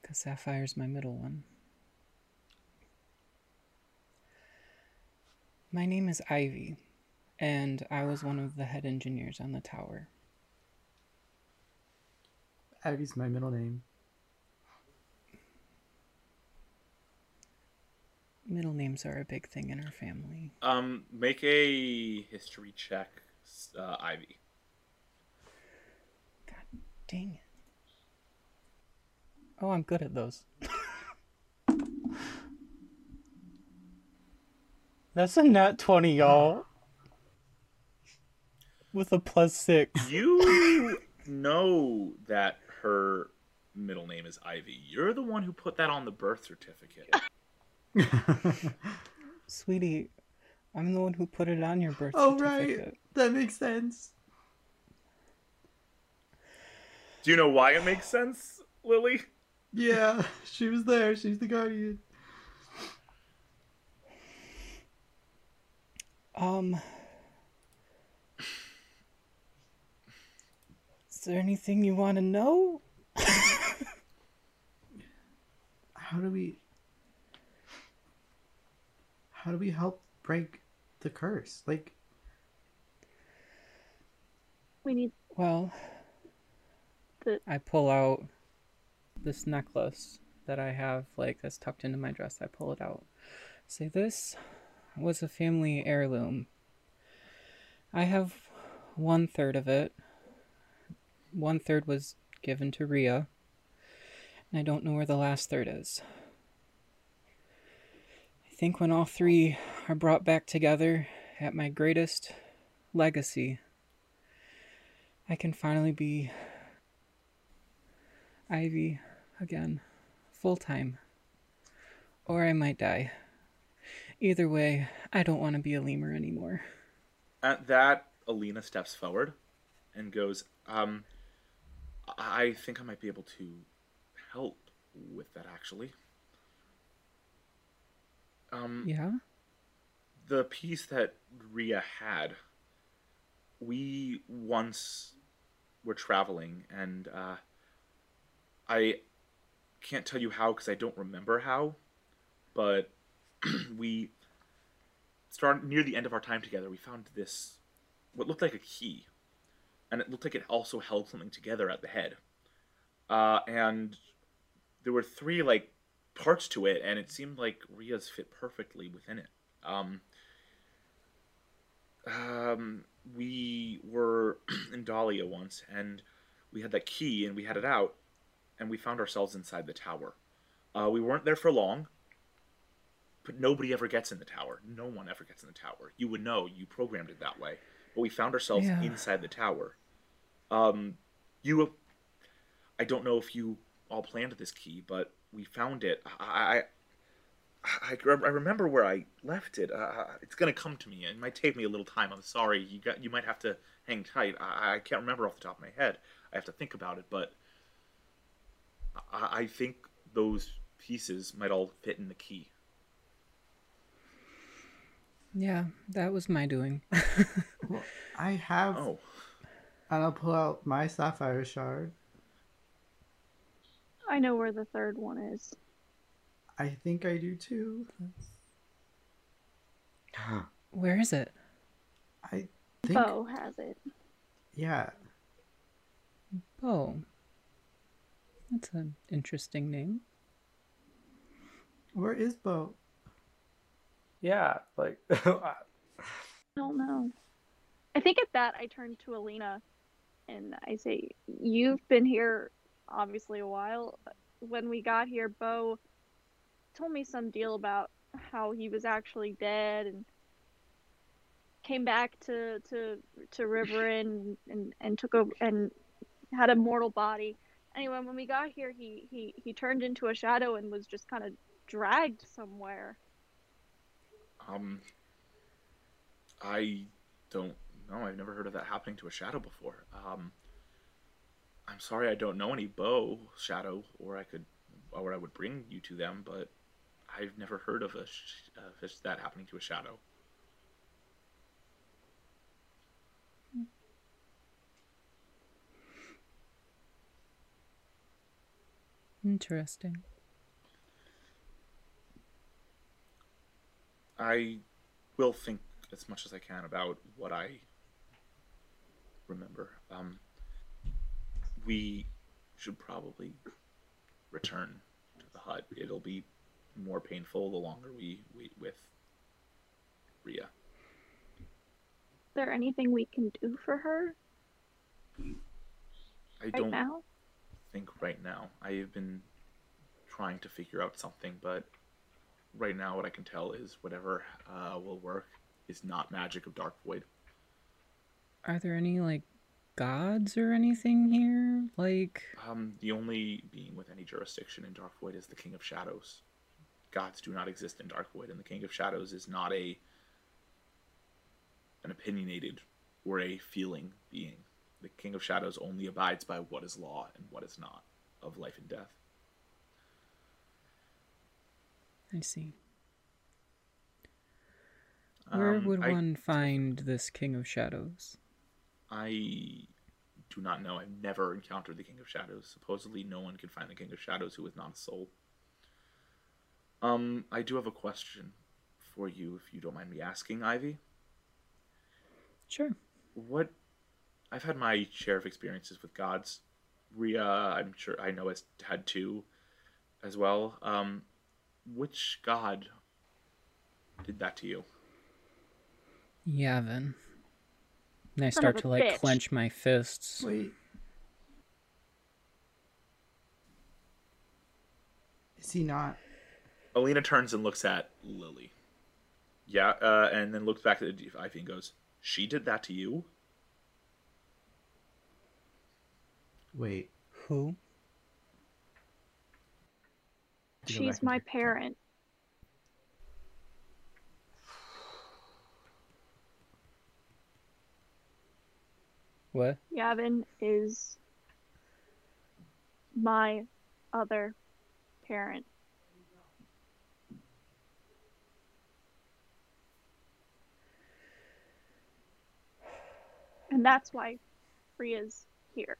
Because Sapphire's my middle one. My name is Ivy, and I was one of the head engineers on the tower.
Ivy's my middle name.
Middle names are a big thing in our family.
Um, make a history check, uh, Ivy.
God dang it. Oh, I'm good at those. That's a nat 20, y'all. With a plus six.
You know that her middle name is Ivy. You're the one who put that on the birth certificate.
Sweetie, I'm the one who put it on your birth
oh,
certificate.
Oh, right. That makes sense.
Do you know why it makes sense, Lily?
Yeah, she was there. She's the guardian.
Um. There anything you want to know?
How do we. How do we help break the curse? Like,
We need
Well,
the
I pull out this necklace that I have, like, that's tucked into my dress. I pull it out. Say, this was a family heirloom. I have one third of it. One third was given to Ria. And I don't know where the last third is. I think when all three are brought back together at my greatest legacy, I can finally be Ivy again, full time. Or I might die. Either way, I don't want to be a lemur anymore.
At that, Alina steps forward and goes, um, I think I might be able to help with that, actually. Um,
Yeah?
the piece that Ria had, we once were traveling, and uh, I can't tell you how because I don't remember how, but we started near the end of our time together. We found this, what looked like a key, and it looked like it also held something together at the head. Uh, and there were three like parts to it, and it seemed like Ria's fit perfectly within it. Um, um, we were in Dahlia once, and we had that key, and we had it out, and we found ourselves inside the tower. Uh, we weren't there for long, but nobody ever gets in the tower. No one ever gets in the tower. You would know. You programmed it that way. But we found ourselves
Yeah.
inside the tower. Um, you, I don't know if you all planned this key, but we found it. I, I, I, I remember where I left it. Uh, it's gonna come to me. It might take me a little time. I'm sorry. You got. You might have to hang tight. I, I can't remember off the top of my head. I have to think about it. But I, I think those pieces might all fit in the key.
Yeah, that was my doing.
well, I have.
Oh.
And I'll pull out my sapphire shard.
I know where the third one is.
I think I do too.
Where is it?
I think.
Bo has it.
Yeah.
Bo. That's an interesting name.
Where is Bo?
Yeah, like
I don't know. I think at that I turn to Alina and I say, You've been here obviously a while. When we got here, Bo told me some deal about how he was actually dead and came back to to to Riverin and and took over and had a mortal body. Anyway, when we got here, he he he turned into a shadow and was just kind of dragged somewhere.
Um, I don't know. I've never heard of that happening to a shadow before. Um, I'm sorry, I don't know any Bo shadow, or I could, or I would bring you to them, but I've never heard of a sh- uh, that happening to a shadow.
Interesting.
I will think as much as I can about what I remember. Um, we should probably return to the hut. It'll be more painful the longer we wait with Ria.
Is there anything we can do for her
I
right
don't
now?
think right now. I have been trying to figure out something, but right now what I can tell is whatever uh, will work is not magic of Dark Void.
Are there any like gods or anything here? Like
Um, the only being with any jurisdiction in Dark Void is the King of Shadows. Gods do not exist in Dark Void, and the King of Shadows is not a an opinionated or a feeling being. The King of Shadows only abides by what is law and what is not of life and death.
I see. Where
Um,
would
I-
one find this King of Shadows?
I do not know. I've never encountered the King of Shadows. Supposedly, no one can find the King of Shadows who is not a soul. Um, I do have a question for you, if you don't mind me asking, Ivy.
Sure.
What? I've had my share of experiences with gods. Ria, I'm sure I know has had two, as well. Um, which god did that to you?
Yavin. And I
Son
start
of a
to like
bitch.
clench my fists.
Wait. Is he not?
Alina turns and looks at Lily. Yeah, uh, and then looks back at Ivy and goes, "She did that to you."
Wait.
Who?
to go back
She's my parent.
What?
Yavin is my other parent. And that's why Ria's here.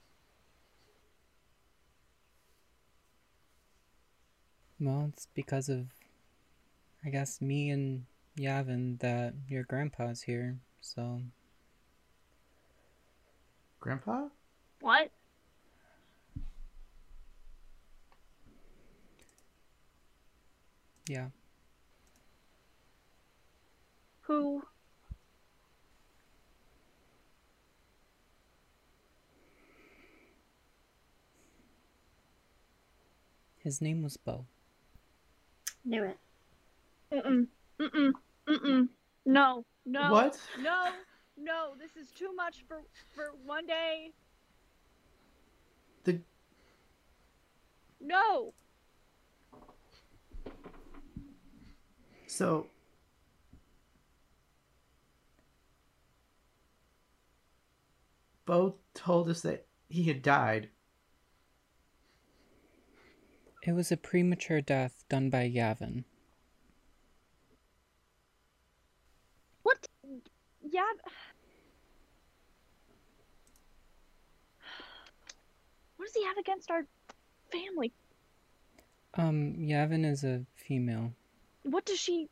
Well, it's because of, I guess, me and Yavin that your grandpa's here. So
Grandpa?
What?
yeah.
Who?
His name was Bo.
Knew it.
Mm-mm. Mm-mm. Mm-mm. No. No.
What?
No. No. This is too much for for one day.
The
No.
so Bo told us that he had died.
It was a premature death done by Yavin.
What? Yeah. What does he have against our family?
Um, Yavin is a female.
What does she?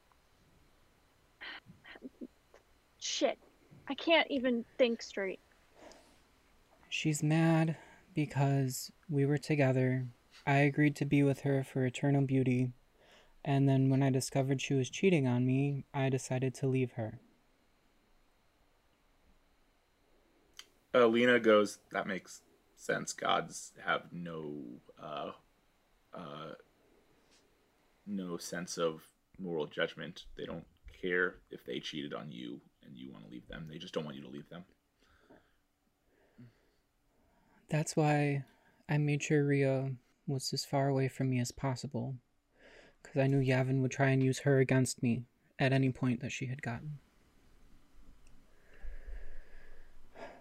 Shit. I can't even think straight.
She's mad because we were together. I agreed to be with her for eternal beauty. And then when I discovered she was cheating on me, I decided to leave her.
Alina goes, "That makes sense. Gods have no, uh, uh, no sense of moral judgment. They don't care if they cheated on you and you want to leave them. They just don't want you to leave them."
That's why I made sure Ria was as far away from me as possible. Because I knew Yavin would try and use her against me at any point that she had gotten.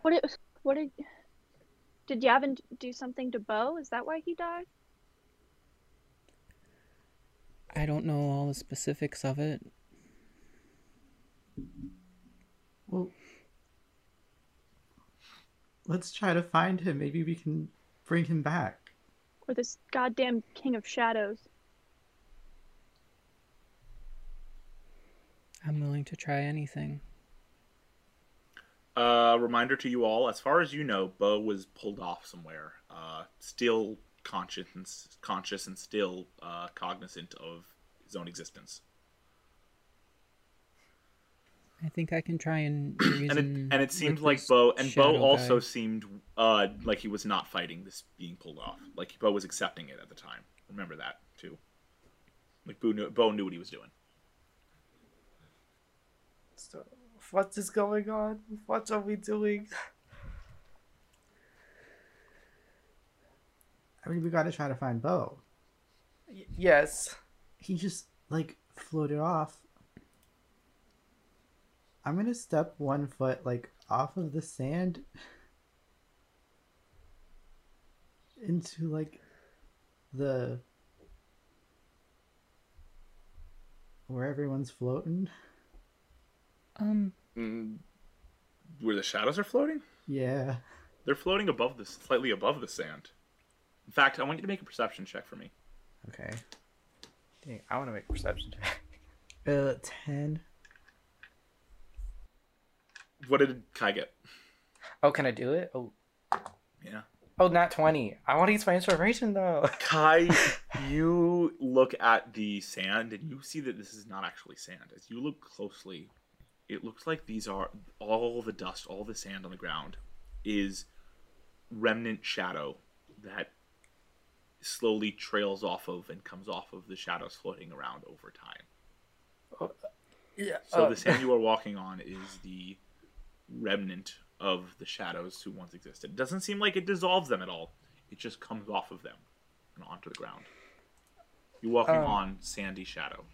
What it what did did Yavin do something to Bo? Is that why he died?
I don't know all the specifics of it.
Well, let's try to find him. Maybe we can bring him back.
Or this goddamn King of Shadows?
I'm willing to try anything.
Uh, reminder to you all: as far as you know, Bo was pulled off somewhere, uh, still conscious conscious and still uh, cognizant of his own existence.
I think I can try and
and it and it seemed like Bo and Bo also
guy.
seemed uh like he was not fighting this being pulled off. Like Bo was accepting it at the time. Remember that too. Like Bo knew, Bo knew what he was doing.
So, what is going on? What are we doing?
I mean, we gotta try to find Bo.
Y- yes.
He just, like, floated off. I'm gonna step one foot, like, off of the sand into, like, the. where everyone's floating.
Um,
Mm, where the shadows are floating?
Yeah.
They're floating above this, slightly above the sand. In fact, I want you to make a perception check for me.
Okay.
Dang, I want to make a perception check.
Uh, 10.
What did Kai get?
Oh, can I do it? Oh,
Yeah.
oh, not twenty. I want to use my inspiration though.
Kai, you look at the sand and you see that this is not actually sand. As you look closely, it looks like these are all the dust, all the sand on the ground is remnant shadow that slowly trails off of and comes off of the shadows floating around over time.
Yeah.
So
uh,
the sand you are walking on is the remnant of the shadows who once existed. It doesn't seem like it dissolves them at all. It just comes off of them and onto the ground. You're walking
Um,
on sandy shadow.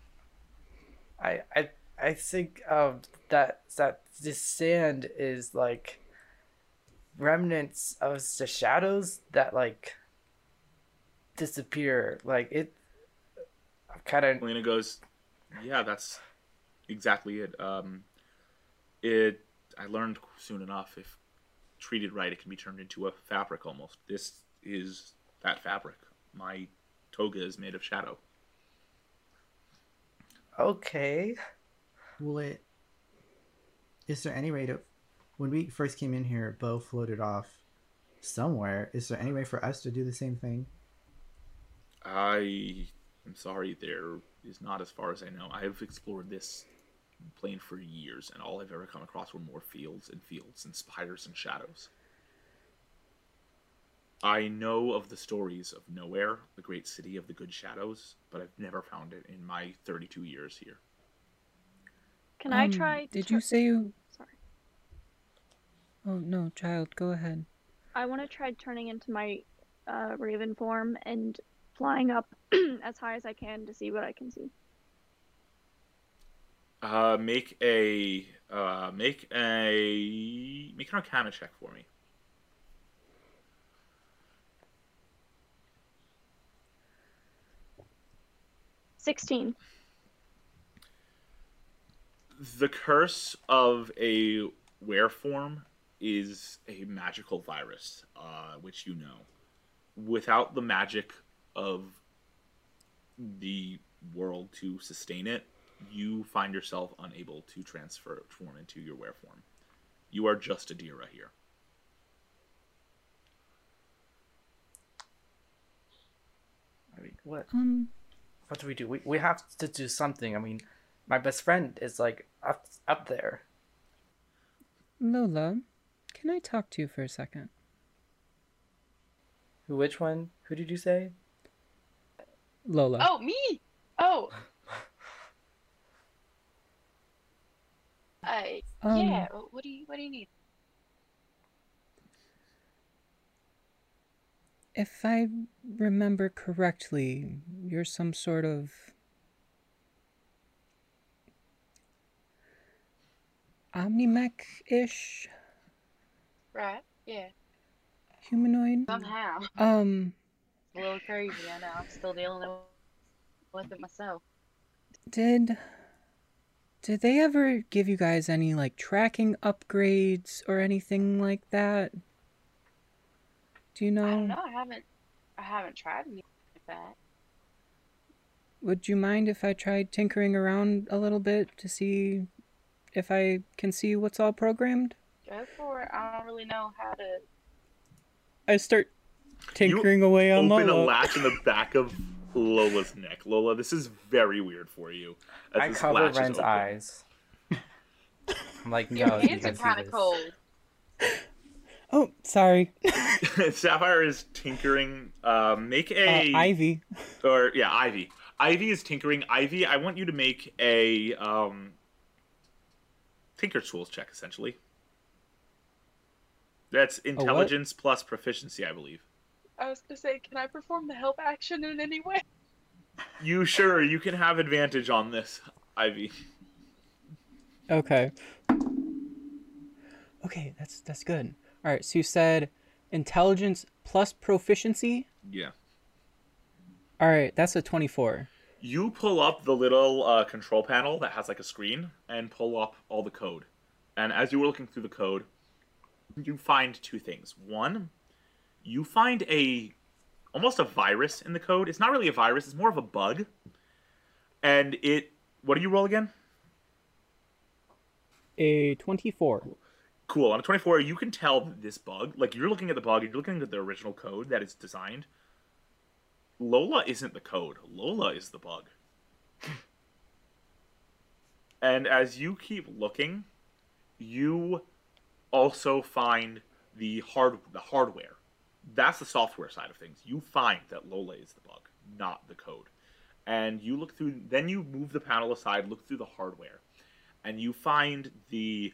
I I I think um that that this sand is like remnants of the shadows that like disappear. Like it. Kind of
Lena goes, "Yeah, that's exactly it. Um, it. I learned soon enough. If treated right, it can be turned into a fabric almost. This is that fabric. My toga is made of shadow.
okay.
Will it. Is there any way to. When we first came in here, Bo floated off somewhere. Is there any way for us to do the same thing?
I am sorry, there is not as far as I know. I have explored this plane for years, and all I've ever come across were more fields and fields and spiders and shadows. I know of the stories of Nowhere, the great city of the good shadows, but I've never found it in my 32 years here.
Can I
um,
try?
Did
tur-
you say you?
Sorry.
Oh no, child, go ahead.
I want to try turning into my uh, raven form and flying up as high as I can to see what I can see.
Uh, make a uh, make a make an Arcana check for me.
Sixteen.
the curse of a were form is a magical virus, uh, which you know. Without the magic of the world to sustain it, you find yourself unable to transfer form into your were form. You are just Adira here.
I mean, what
Um,
what do we do? We we have to do something. I mean, my best friend is like up up there.
Lola, can I talk to you for a second?
Who? Which one? Who did you say?
Lola.
Oh, me? Oh. I
Um,
yeah. What do you What do you need?
If I remember correctly, you're some sort of Omnimech ish
Right? Yeah.
humanoid.
Somehow.
Um,
A little crazy, I know. I'm still dealing with it myself.
did did they ever give you guys any like tracking upgrades or anything like that? Do you know?
I don't know. I haven't. I haven't tried anything like that.
Would you mind if I tried tinkering around a little bit to see if I can see what's all programmed?
Go for it. I don't really know how to.
I start tinkering away on
Open a latch in the back of Lola's neck. Lola, this is very weird for you. as
I
this
cover
is
Ren's
open.
eyes. I'm like, no, you
hands are kind of cold.
Oh, sorry.
Sapphire is tinkering. Uh, make a
Uh, Ivy.
or yeah, Ivy. Ivy is tinkering. Ivy, I want you to make a um, Tinker Tools check, essentially. That's intelligence plus proficiency, I believe.
I was gonna say, can I perform the help action in any way?
You sure you can have advantage on this, Ivy.
Okay. Okay, that's that's good. All right, so you said intelligence plus proficiency.
Yeah.
All right, that's a 24.
You pull up the little uh, control panel that has like a screen and pull up all the code. And as you were looking through the code, you find two things. One, you find a almost a virus in the code. It's not really a virus, it's more of a bug. And it what do you roll again?
A 24.
Cool. On a 24, you can tell this bug, like you're looking at the bug, you're looking at the original code that is designed. Lola isn't the code. Lola is the bug. And as you keep looking, you also find the hard the hardware. That's the software side of things. You find that Lola is the bug, not the code. And you look through then you move the panel aside, look through the hardware, and you find the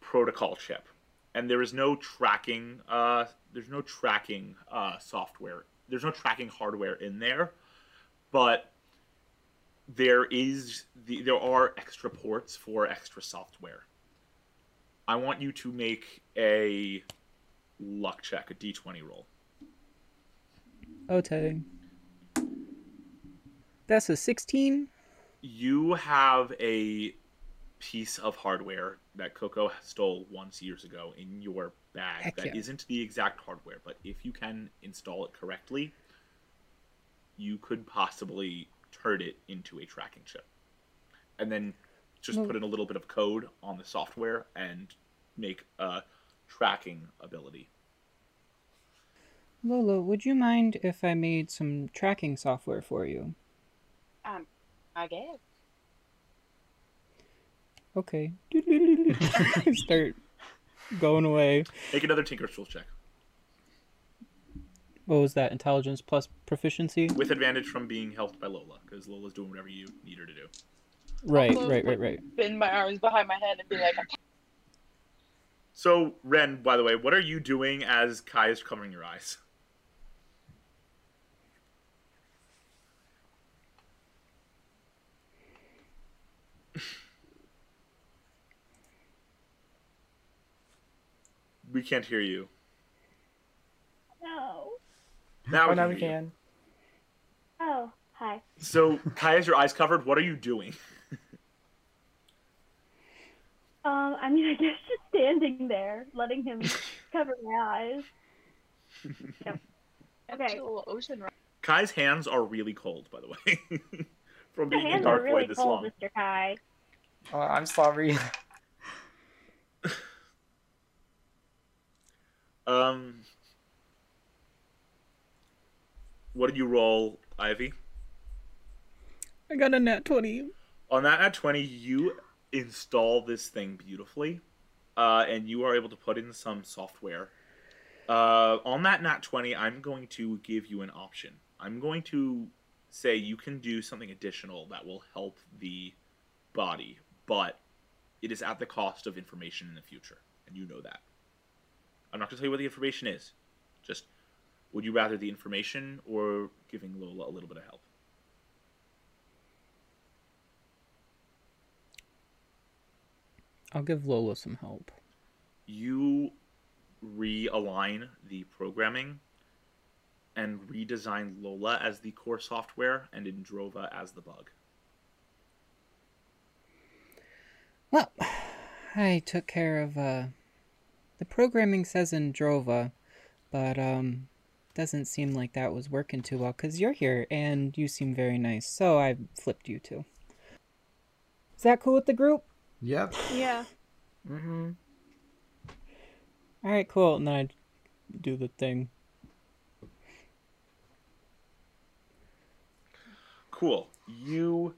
protocol chip. And there is no tracking uh there's no tracking uh software. There's no tracking hardware in there, but there is the there are extra ports for extra software. I want you to make a luck check, a d20 roll.
Oh, okay. That's a 16.
You have a piece of hardware that Coco stole once years ago in your bag
Heck
that
yeah.
not the exact hardware, but if you can install it correctly, you could possibly turn it into a tracking chip. And then just
Well-
put in a little bit of code on the software and make a tracking ability.
Lola, would you mind if I made some tracking software for you?
Um, I guess.
Okay. Start going away.
Make another Tinker Tool check
What was that? Intelligence plus proficiency?
with advantage from being helped by Lola because Lola's doing whatever you need her to do.
Right,
Also,
right, right, right.
Bend my arms behind my head and be like,
So, Ren, by the way, what are you doing as Kai is covering your eyes? we can't hear you.
No.
Now,
Oh,
we
now we
hear you.
can.
Oh, hi.
So, Kai has your eyes covered. What are you doing?
Um, I mean, I guess just standing there, letting him cover my eyes. Yep. Okay.
"Actually, a little ocean.
Kai's hands are really cold, by the way, from
Your
being in
hands
Dark
really
Void this
cold,
long.
Mr. Kai.
Oh, I'm sorry.
Um, what did you roll, Ivy?
I got a nat 20.
On that at 20, you install this thing beautifully, uh, and you are able to put in some software. Uh, on that nat 20, I'm going to give you an option. I'm going to say you can do something additional that will help the body, but it is at the cost of information in the future, and you know that. I'm not going to tell you what the information is. Just Would you rather the information or giving Lola a little bit of help?
I'll give Lola some help.
You realign the programming and redesign Lola as the core software and Indrova as the bug.
Well, I took care of uh the programming says Indrova, but um doesn't seem like that was working too well cuz you're here and you seem very nice. So I flipped you too. Is that cool with the group?
Yep.
Yeah.
Mm-hmm.
All right, cool. And then I do the thing.
Cool. You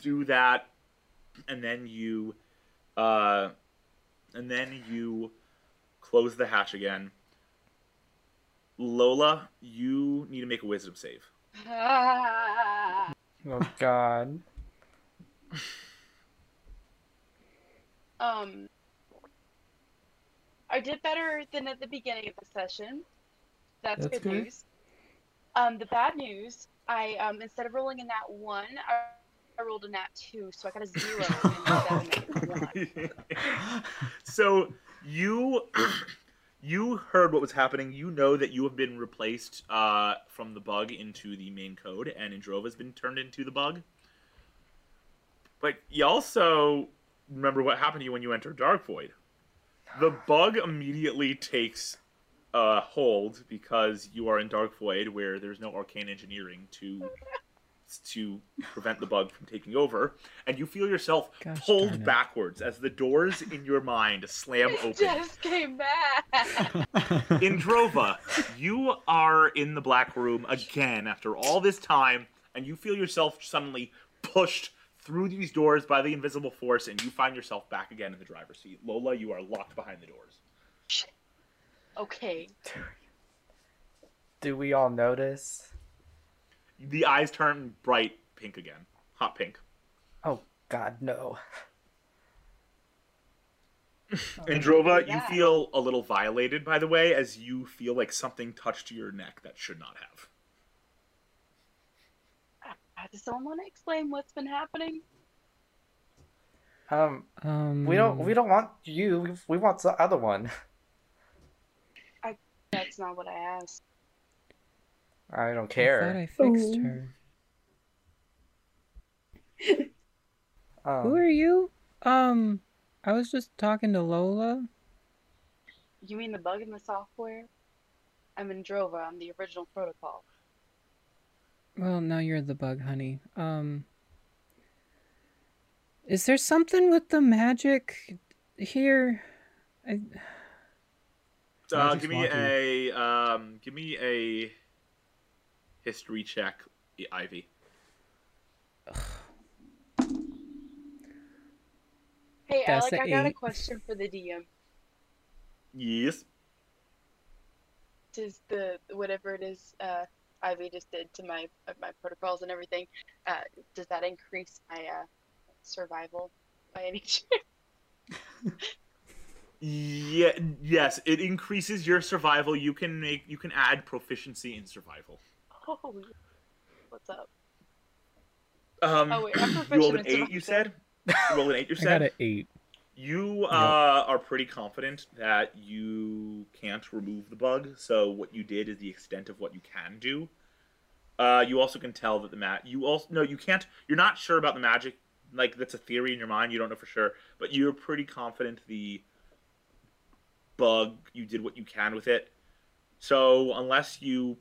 do that, and then you, uh, and then you close the hatch again. Lola, you need to make a wisdom save.
Oh God.
Um, I did better than at the beginning of the session. That's,
That's
good,
good.
news. Um, the bad news, I um instead of rolling a nat one, I, I rolled a nat two, so I got a zero instead of one.
so you you heard what was happening. You know that you have been replaced uh, from the bug into the main code, and Indrova has been turned into the bug. But you also remember what happened to you when you entered Dark Void. The bug immediately takes uh, hold because you are in Dark Void, where there's no arcane engineering to to prevent the bug from taking over, and you feel yourself
Gosh
pulled backwards as the doors in your mind slam
It
open.
just came back.
Indrova, you are in the black room again after all this time, and you feel yourself suddenly pushed through these doors by the invisible force, and you find yourself back again in the driver's seat. Lola, you are locked behind the doors.
okay.
Do we all notice?
The eyes turn bright pink again, hot pink.
Oh God, no.
Indrova, you feel a little violated, by the way, as you feel like something touched your neck that should not have.
Does someone want to explain what's been happening?
Um,
Um
we don't. We don't want you. We, we want the other one.
I that's not what I asked.
I don't
I thought
care.
I fixed
Oh.
her.
Um,
Who are you? Um I was just talking to Lola.
You mean the bug in the software? I'm Indrova. I'm the original protocol.
Well, now you're the bug, honey. Um Is there something with the magic here? I
Uh, give me
wonky.
a um, give me a history check, Ivy.
Hey,
That's
Alec,
a
I got a question for the DM.
Yes.
Does the whatever it is uh, Ivy just did to my of my protocols and everything, uh, does that increase my uh, survival by any chance?
Yeah. Yes, it increases your survival. You can make you can add proficiency in survival.
Oh, what's up?
Um,
Oh, wait, I'm
you rolled
proficient
an
in
eight. You said. You rolled an eight. You said.
I got an eight.
You uh, are pretty confident that you can't remove the bug. So what you did is the extent of what you can do. Uh, you also can tell that the mat. You also no, you can't. You're not sure about the magic. Like that's a theory in your mind. You don't know for sure, but you're pretty confident the bug. You did what you can with it. So unless you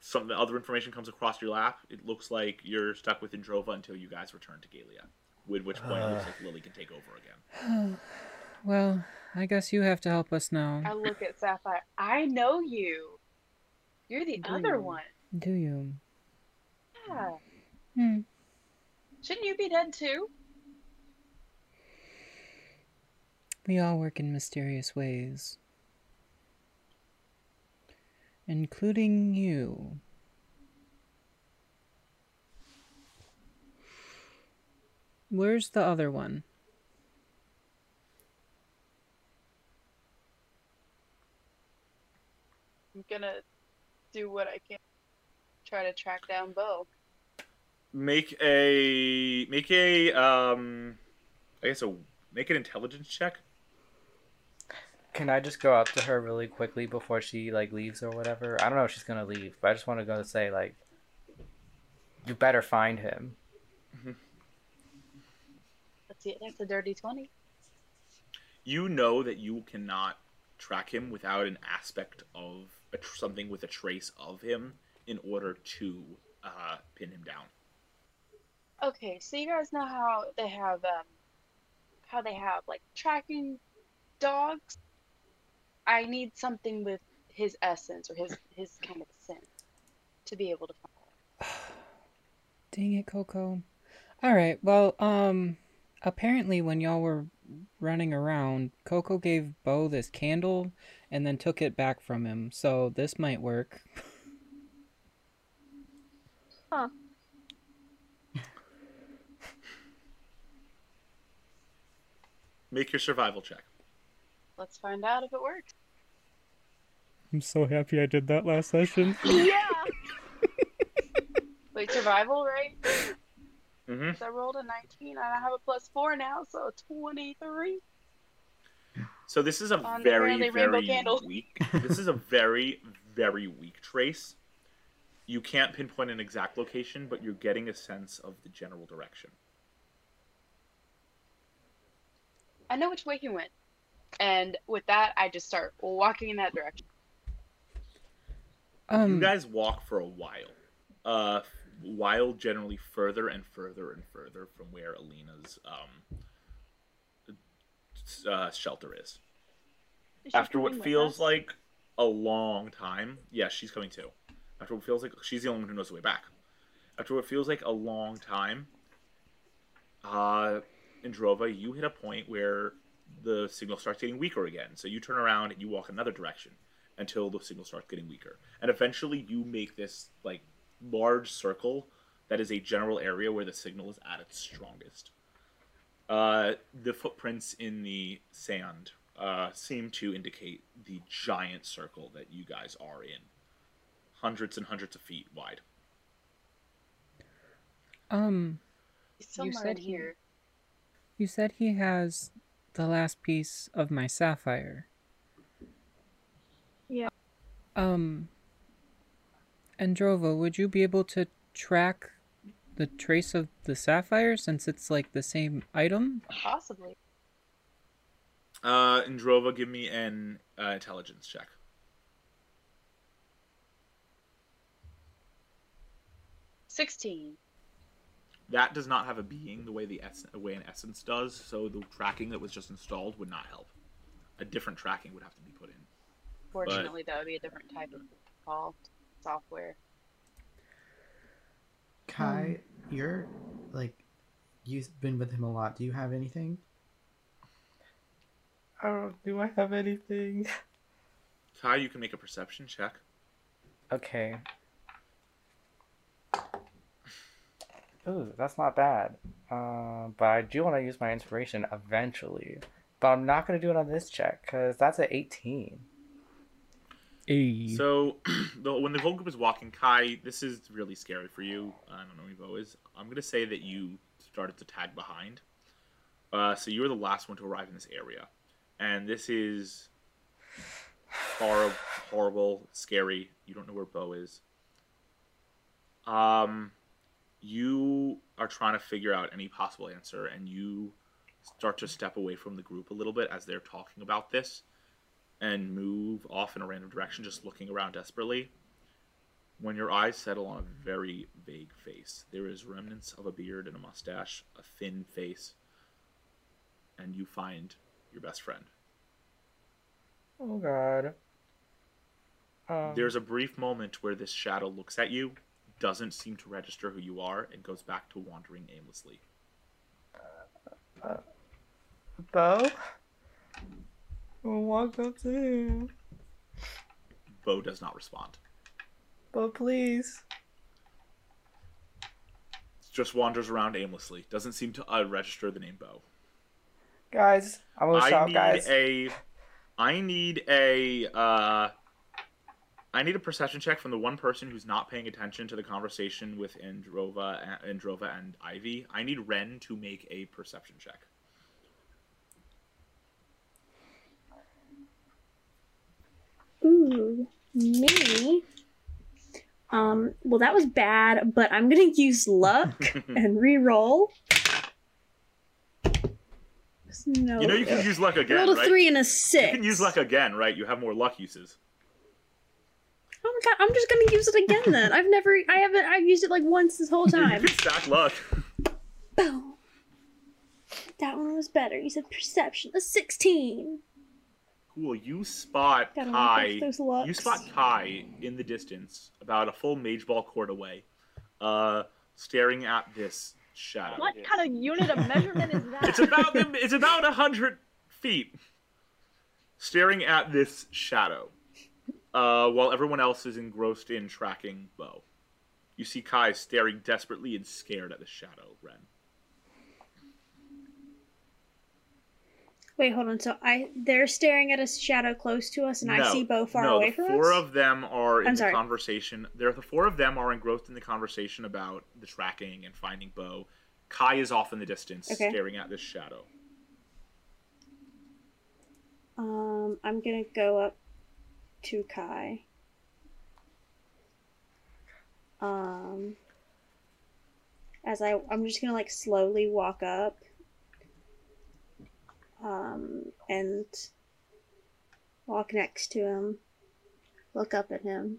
some other information comes across your lap, it looks like you're stuck with Indrova until you guys return to Galia. With which point it looks like Lily can take over again.
well, I guess you have to help us now.
I look at Sapphire. I know you. You're the
Do
other
you?
one.
Do you?
Yeah.
Hmm.
Shouldn't you be dead too?
We all work in mysterious ways. Including you. Where's the other one?
I'm gonna do what I can. Try to track down Bo.
Make a make a um, I guess a make an intelligence check.
Can I just go up to her really quickly before she like leaves or whatever? I don't know if she's gonna leave, but I just want to go and say like, you better find him.
Let's see. That's a dirty twenty.
You know that you cannot track him without an aspect of a tr- something with a trace of him in order to uh, pin him down.
Okay, so you guys know how they have um, how they have like tracking dogs. I need something with his essence or his his kind of scent to be able to find. Him.
Dang it, Coco. All right. Well, um, apparently when y'all were running around, Coco gave Bo this candle and then took it back from him. So this might work.
Huh.
Make your survival check.
Let's find out if it works.
I'm so happy I did that last session.
Yeah.
Wait, survival, right?
Mm-hmm.
So I rolled a 19 and I have a plus four now, so 23.
So this is a
On
very very weak. this is a very very weak trace. You can't pinpoint an exact location, but you're getting a sense of the general direction.
I know which way he went. And with that, I just start walking in that direction.
Um,
you guys walk for a while. Uh, while generally further and further and further from where Alina's um, uh, shelter is.
Is
After what feels like a long time, yes, she's coming too. After what feels like she's the only one who knows the way back. After what feels like a long time, uh, Indrova, you hit a point where the signal starts getting weaker again. So you turn around and you walk another direction until the signal starts getting weaker. And eventually you make this like large circle that is a general area where the signal is at its strongest. Uh, the footprints in the sand uh, seem to indicate the giant circle that you guys are in. Hundreds and hundreds of feet wide.
um,
He's somewhere
said he-
here.
you said he has the last piece of my sapphire.
Yeah.
Um, Indrova, would you be able to track the trace of the sapphire since it's like the same item?
Possibly.
Uh, Indrova, give me an uh, intelligence check.
Sixteen.
That does not have a being the way the ess- the way an essence does, so the tracking that was just installed would not help. A different tracking would have to be put in.
Fortunately, that would be a different type of call software.
Kai, you're like you've been with him a lot. Do you have anything?
Oh, do I have anything?
Kai, you can make a perception check.
Okay. Ooh, that's not bad. Uh, but I do want to use my inspiration eventually. But I'm not going to do it on this check because that's an 18.
Hey.
So, the, when the whole group is walking, Kai, this is really scary for you. I don't know who Evo is. I'm to say that you started to tag behind. Uh, so you were the last one to arrive in this area. And this is horrible, horrible, scary. You don't know where Bo is. Um, you are trying to figure out any possible answer, and you start to step away from the group a little bit as they're talking about this and move off in a random direction, just looking around desperately. When your eyes settle on a very vague face, there is remnants of a beard and a mustache, a thin face, and you find your best friend.
Oh, God. Um,
There's a brief moment where this shadow looks at you, doesn't seem to register who you are, and goes back to wandering aimlessly.
Bo? I'll walk up to him.
Bo does not respond.
Bo, please.
Just wanders around aimlessly. Doesn't seem to uh, register the name Bo.
Guys, I'm to
I need
guys.
a. I need a. Uh, I need a perception check from the one person who's not paying attention to the conversation with Indrova, Indrova and Ivy. I need Ren to make a perception check.
Ooh, me. Um, well, that was bad, but I'm gonna use luck and re-roll. No.
You know you can use luck again,
rolled a
right?
three and a six.
You can use luck again, right? You have more luck uses.
Oh my god, I'm just gonna use it again then. I've never, I haven't, I've used it like once this whole
You
time.
can stack luck.
Boom. That one was better. You said perception. A 16.
Cool. You spot
Gotta
Kai.
look up those looks.
You spot Kai in the distance, about a full mage ball court away, uh, staring at this shadow.
What kind of unit of measurement is that?
It's about it's about a hundred feet, staring at this shadow, uh, while everyone else is engrossed in tracking Bo. You see Kai staring desperately and scared at the shadow. Ren.
Wait, hold on. So I, they're staring at a shadow close to us, and I see Bo far
no,
away
the
from
four of them are in
I'm
the
sorry.
conversation. There, the four of them are engrossed in the conversation about the tracking and finding Bo. Kai is off in the distance,
Okay.
staring at this shadow.
Um, I'm gonna go up to Kai. Um, as I, I'm just gonna like slowly walk up. Um, and walk next to him. Look up at him.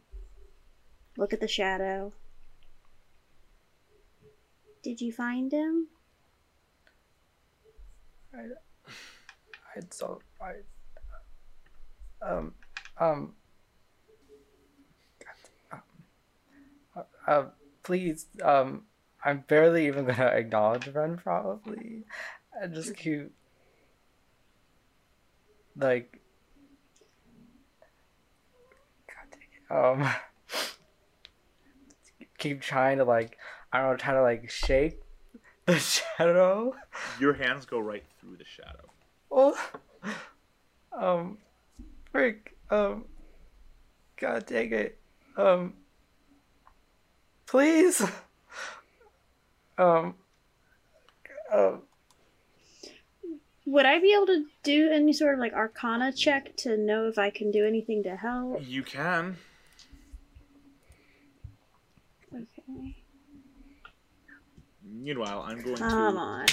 Look at the shadow. Did you find him?
I, I don't. I. Um. Um. Uh, please. Um. I'm barely even gonna acknowledge Ren. Probably. I just keep. Like. God dang it. Um. Keep trying to like. I don't know. Try to like shake the shadow.
Your hands go right through the shadow.
Oh, um, frick, um, god dang it, um, please, um, um,
Would I be able to do any sort of like arcana check to know if I can do anything to help?
You can.
Okay.
Meanwhile, I'm going
Come
to
on.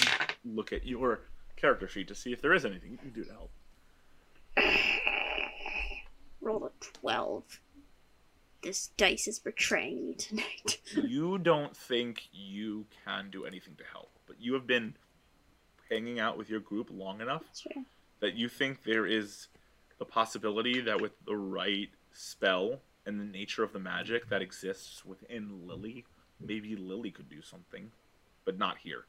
look at your character sheet to see if there is anything you can do to help.
Roll a 12. This dice is betraying me tonight.
you don't think you can do anything to help, but you have been hanging out with your group long enough
Sure.
that you think there is the possibility that with the right spell and the nature of the magic that exists within Lily, maybe Lily could do something, but not here.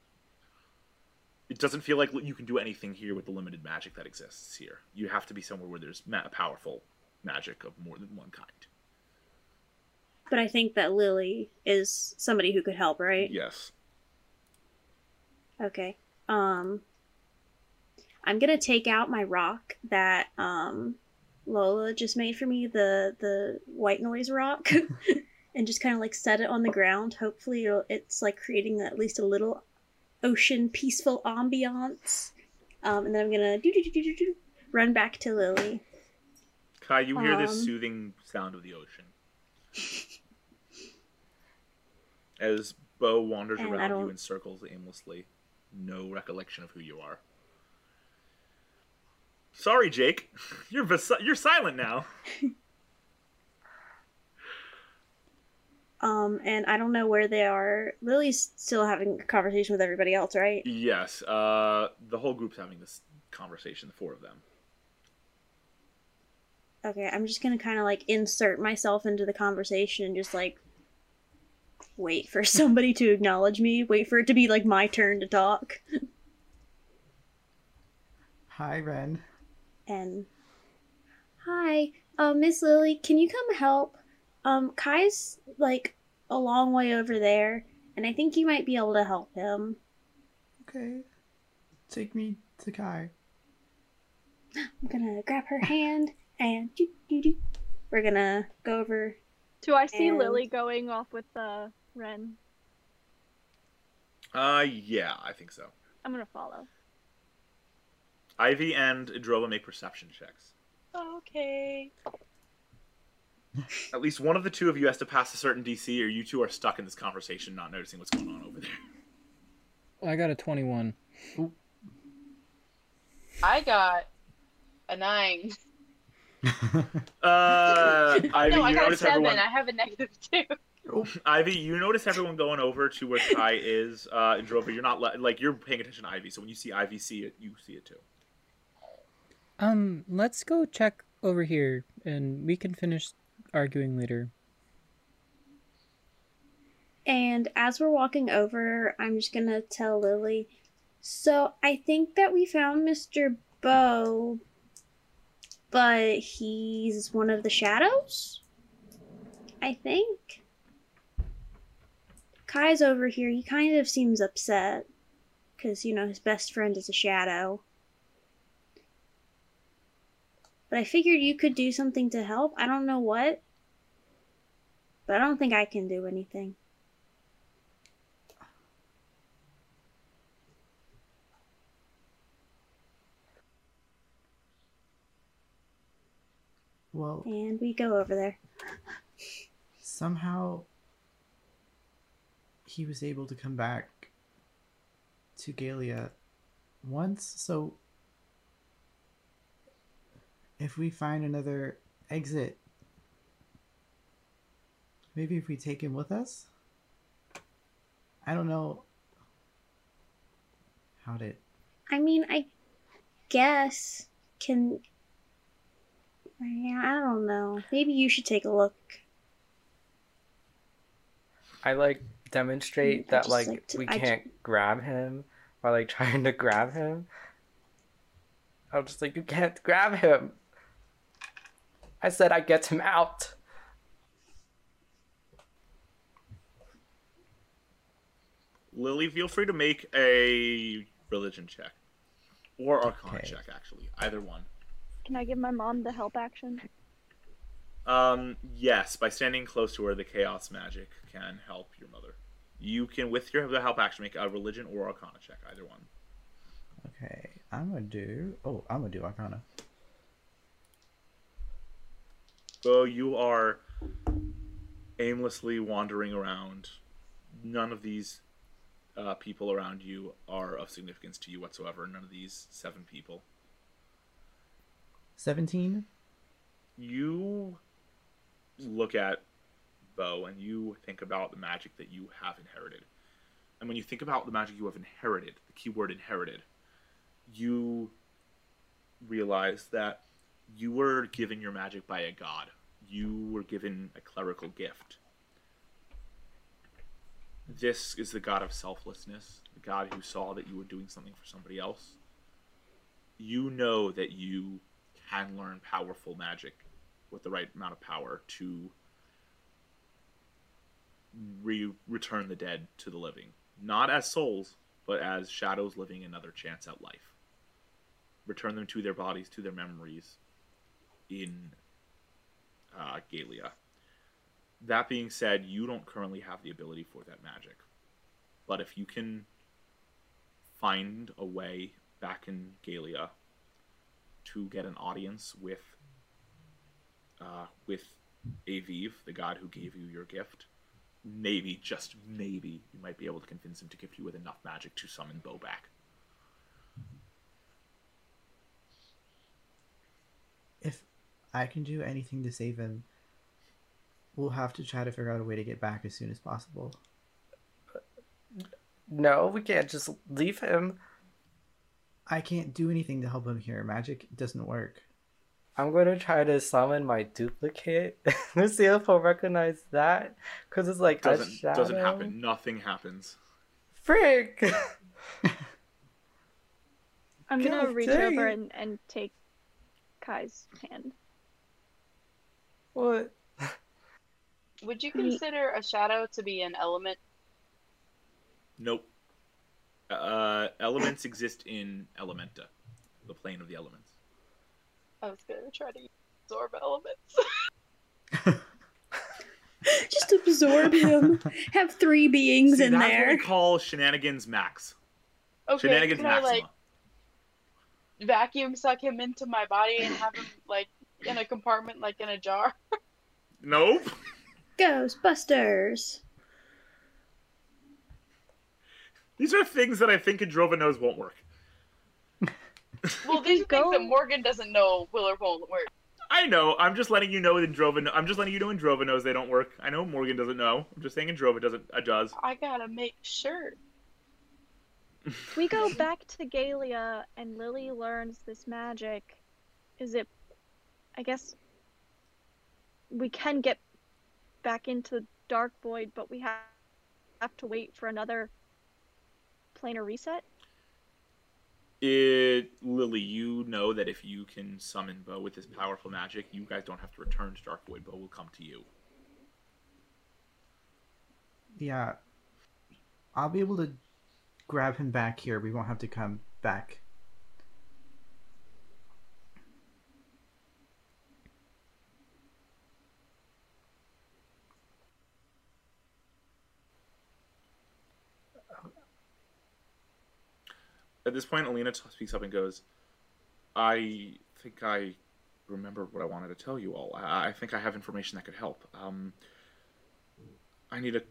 It doesn't feel like you can do anything here with the limited magic that exists here. You have to be somewhere where there's ma- powerful magic of more than one kind.
But I think that Lily is somebody who could help, right?
Yes.
Okay. Um I'm gonna take out my rock that um Lola just made for me, the the white noise rock, and just kind of like set it on the ground. Hopefully, it'll, it's like creating at least a little ocean peaceful ambiance. Um, and then I'm gonna do do do do do run back to Lily.
Kai, you hear this
Um,
soothing sound of the ocean. As Bo wanders around you in circles aimlessly, no recollection of who you are. Sorry, Jake. You're vis- you're silent now.
Um, and I don't know where they are. Lily's still having a conversation with everybody else, right?
Yes, uh, the whole group's having this conversation, the four of them.
Okay, I'm just gonna kind of like insert myself into the conversation and just like wait for somebody to acknowledge me. Wait for it to be like my turn to talk.
Hi, Ren.
And hi, uh, Miss Lily, can you come help? Um, Kai's like a long way over there, and I think you might be able to help him.
Okay. Take me to Kai.
I'm gonna grab her hand and we're gonna go over.
Do I see
And-
Lily going off with uh, Ren?
Uh, yeah, I think so.
I'm gonna follow.
Ivy and Indrova make perception checks.
Okay.
At least one of the two of you has to pass a certain DC, or you two are stuck in this conversation, not noticing what's going on over there.
I got a 21.
I got a nine.
Uh, Ivy,
no, I got a
notice
seven.
everyone.
I have a negative two.
Ivy, you notice everyone going over to where Kai is. Uh, Indrova, you're not le- like you're paying attention to Ivy, so when you see Ivy see it, you see it too.
Um, let's go check over here and we can finish arguing later.
And as we're walking over, I'm just gonna tell Lily. So I think that we found Mr. Bo, but he's one of the shadows. I think. Kai's over here. He kind of seems upset because you know his best friend is a shadow. But I figured you could do something to help. I don't know what, but I don't think I can do anything.
well,
And we go over there.
somehow he was able to come back to Galia once, so if we find another exit, maybe if we take him with us? I don't know how to.
I mean, I guess can. Yeah, I don't know. Maybe you should take a look.
I like demonstrate
I
that
just
like,
like to-
we
I
can't grab him by like trying to grab him. I'm just like you can't grab him. I said I get him out.
Lily, feel free to make a religion check or Arcana
Okay.
check. Actually, either one.
Can I give my mom the help action?
Um, yes, by standing close to her, the chaos magic can help your mother. You can, with your help action, make a religion or Arcana check. Either one.
Okay, I'm gonna do. Oh, I'm gonna do Arcana.
So you are aimlessly wandering around. None of these uh, people around you are of significance to you whatsoever. None of these seven people.
17?
You look at Bo and you think about the magic that you have inherited. And when you think about the magic you have inherited, the keyword inherited, you realize that you were given your magic by a god. You were given a clerical gift. This is the god of selflessness, the god who saw that you were doing something for somebody else. You know that you can learn powerful magic with the right amount of power to re- return the dead to the living. Not as souls, but as shadows living another chance at life. Return them to their bodies, to their memories in uh, Galia. That being said, you don't currently have the ability for that magic. But if you can find a way back in Galia to get an audience with uh, with Aviv, the god who gave you your gift, maybe, just maybe, you might be able to convince him to gift you with enough magic to summon Bo back.
If I can do anything to save him, we'll have to try to figure out a way to get back as soon as possible.
No, we can't just leave him.
I can't do anything to help him here. Magic doesn't work.
I'm gonna try to summon my duplicate. Let's see if he'll recognize that. Cause it's like
Doesn't
shadow.
doesn't happen. Nothing happens.
Frick!
I'm gonna reach
dang
over and, and take Kai's hand.
what?
Would you consider a shadow to be an element?
Nope. Uh, elements exist in Elementa, the plane of the elements.
I was gonna try to absorb elements.
Just absorb him. Have three beings
See,
in
that's
there.
what we call shenanigans max.
Okay,
shenanigans
can I
maxima.
like vacuum suck him into my body and have him like in a compartment, like in a jar?
Nope.
Ghostbusters.
These are things that I think Indrova knows won't work.
Well, these are things that Morgan doesn't know will or won't work.
I know. I'm just letting you know that Indrova. I'm just letting you know Indrova knows they don't work. I know Morgan doesn't know. I'm just saying Indrova doesn't. Uh, does.
I gotta make sure.
we go back to Galia and Lily learns this magic. Is it I guess we can get back into Dark Void, but we have have to wait for another planar reset?
It, Lily, you know that if you can summon Bo with this powerful magic, you guys don't have to return to Dark Void. Bo will come to you.
Yeah. I'll be able to grab him back here. We won't have to come back.
At this point, Alina speaks up and goes, "I think I remember what I wanted to tell you all. I, I think I have information that could help. Um, I need to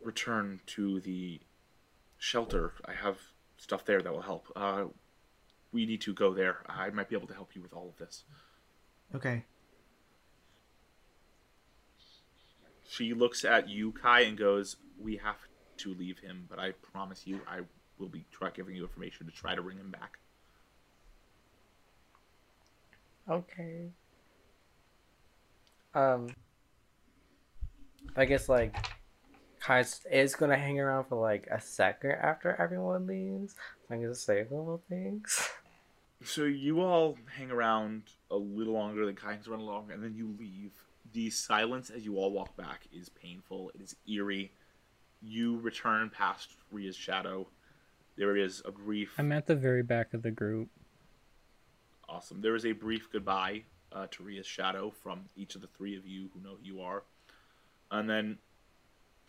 return to the shelter. I have stuff there that will help. Uh, we need to go there. I might be able to help you with all of this."
Okay.
She looks at you, Kai, and goes, "We have to leave him, but I promise you, I will be try giving you information to try to bring him back."
Okay. Um, I guess like Kai is gonna hang around for like a second after everyone leaves. So I'm gonna say a couple things.
So you all hang around a little longer than Kai hangs around along, and then you leave. The silence as you all walk back is painful. It is eerie. You return past Ria's shadow. There is a brief.
I'm at the very back of the group.
Awesome. There is a brief goodbye uh, to Ria's shadow from each of the three of you who know who you are, and then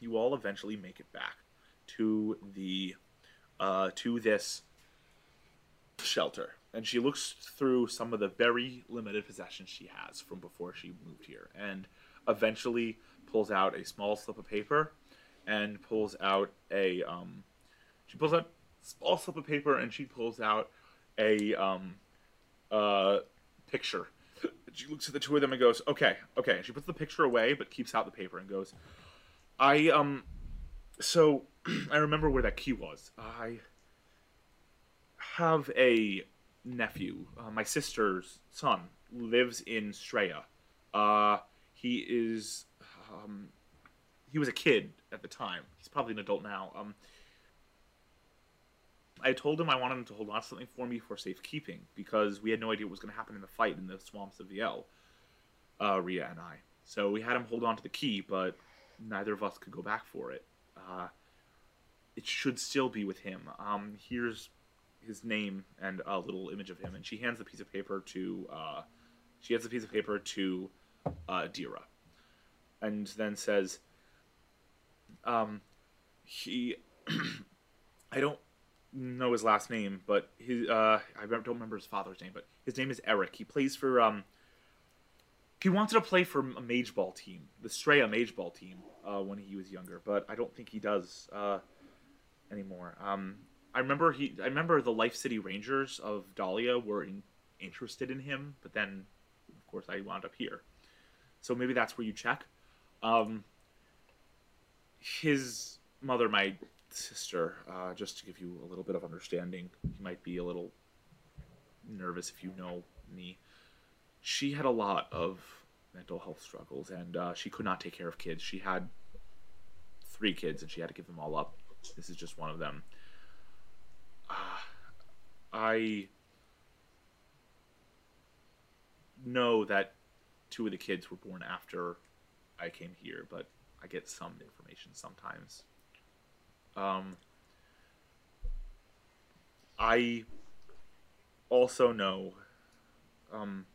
you all eventually make it back to the uh, to this shelter. And she looks through some of the very limited possessions she has from before she moved here, and eventually pulls out a small slip of paper, and pulls out a um, she pulls out small slip of paper, and she pulls out a um, uh, picture. She looks at the two of them and goes, "Okay, okay." And she puts the picture away, but keeps out the paper and goes, "I um, so I remember where that key was. I have a nephew. Uh, my sister's son lives in Straya. Uh, he is um, he was a kid at the time. He's probably an adult now. Um, I told him I wanted him to hold on to something for me for safekeeping because we had no idea what was going to happen in the fight in the swamps of the L. Uh, Ria and I. So we had him hold on to the key, but neither of us could go back for it. Uh, it should still be with him. Um, here's his name and a little image of him, and she hands the piece of paper to. Uh, she hands the piece of paper to uh, Dira, and then says, um, "He, I don't know his last name, but his uh, I don't remember his father's name, but his name is Eric. He plays for um. He wanted to play for a mage ball team, the Straya mage ball team, uh, when he was younger, but I don't think he does uh, anymore. Um, I remember he. I remember the Life City Rangers of Dahlia were in, interested in him, but then, of course, I wound up here. So maybe that's where you check. Um, his mother, my sister, uh, just to give you a little bit of understanding, you might be a little nervous if you know me. She had a lot of mental health struggles, and uh, she could not take care of kids. She had three kids, and she had to give them all up. This is just one of them. Uh, I know that two of the kids were born after I came here, but I get some information sometimes. Um, I also know um,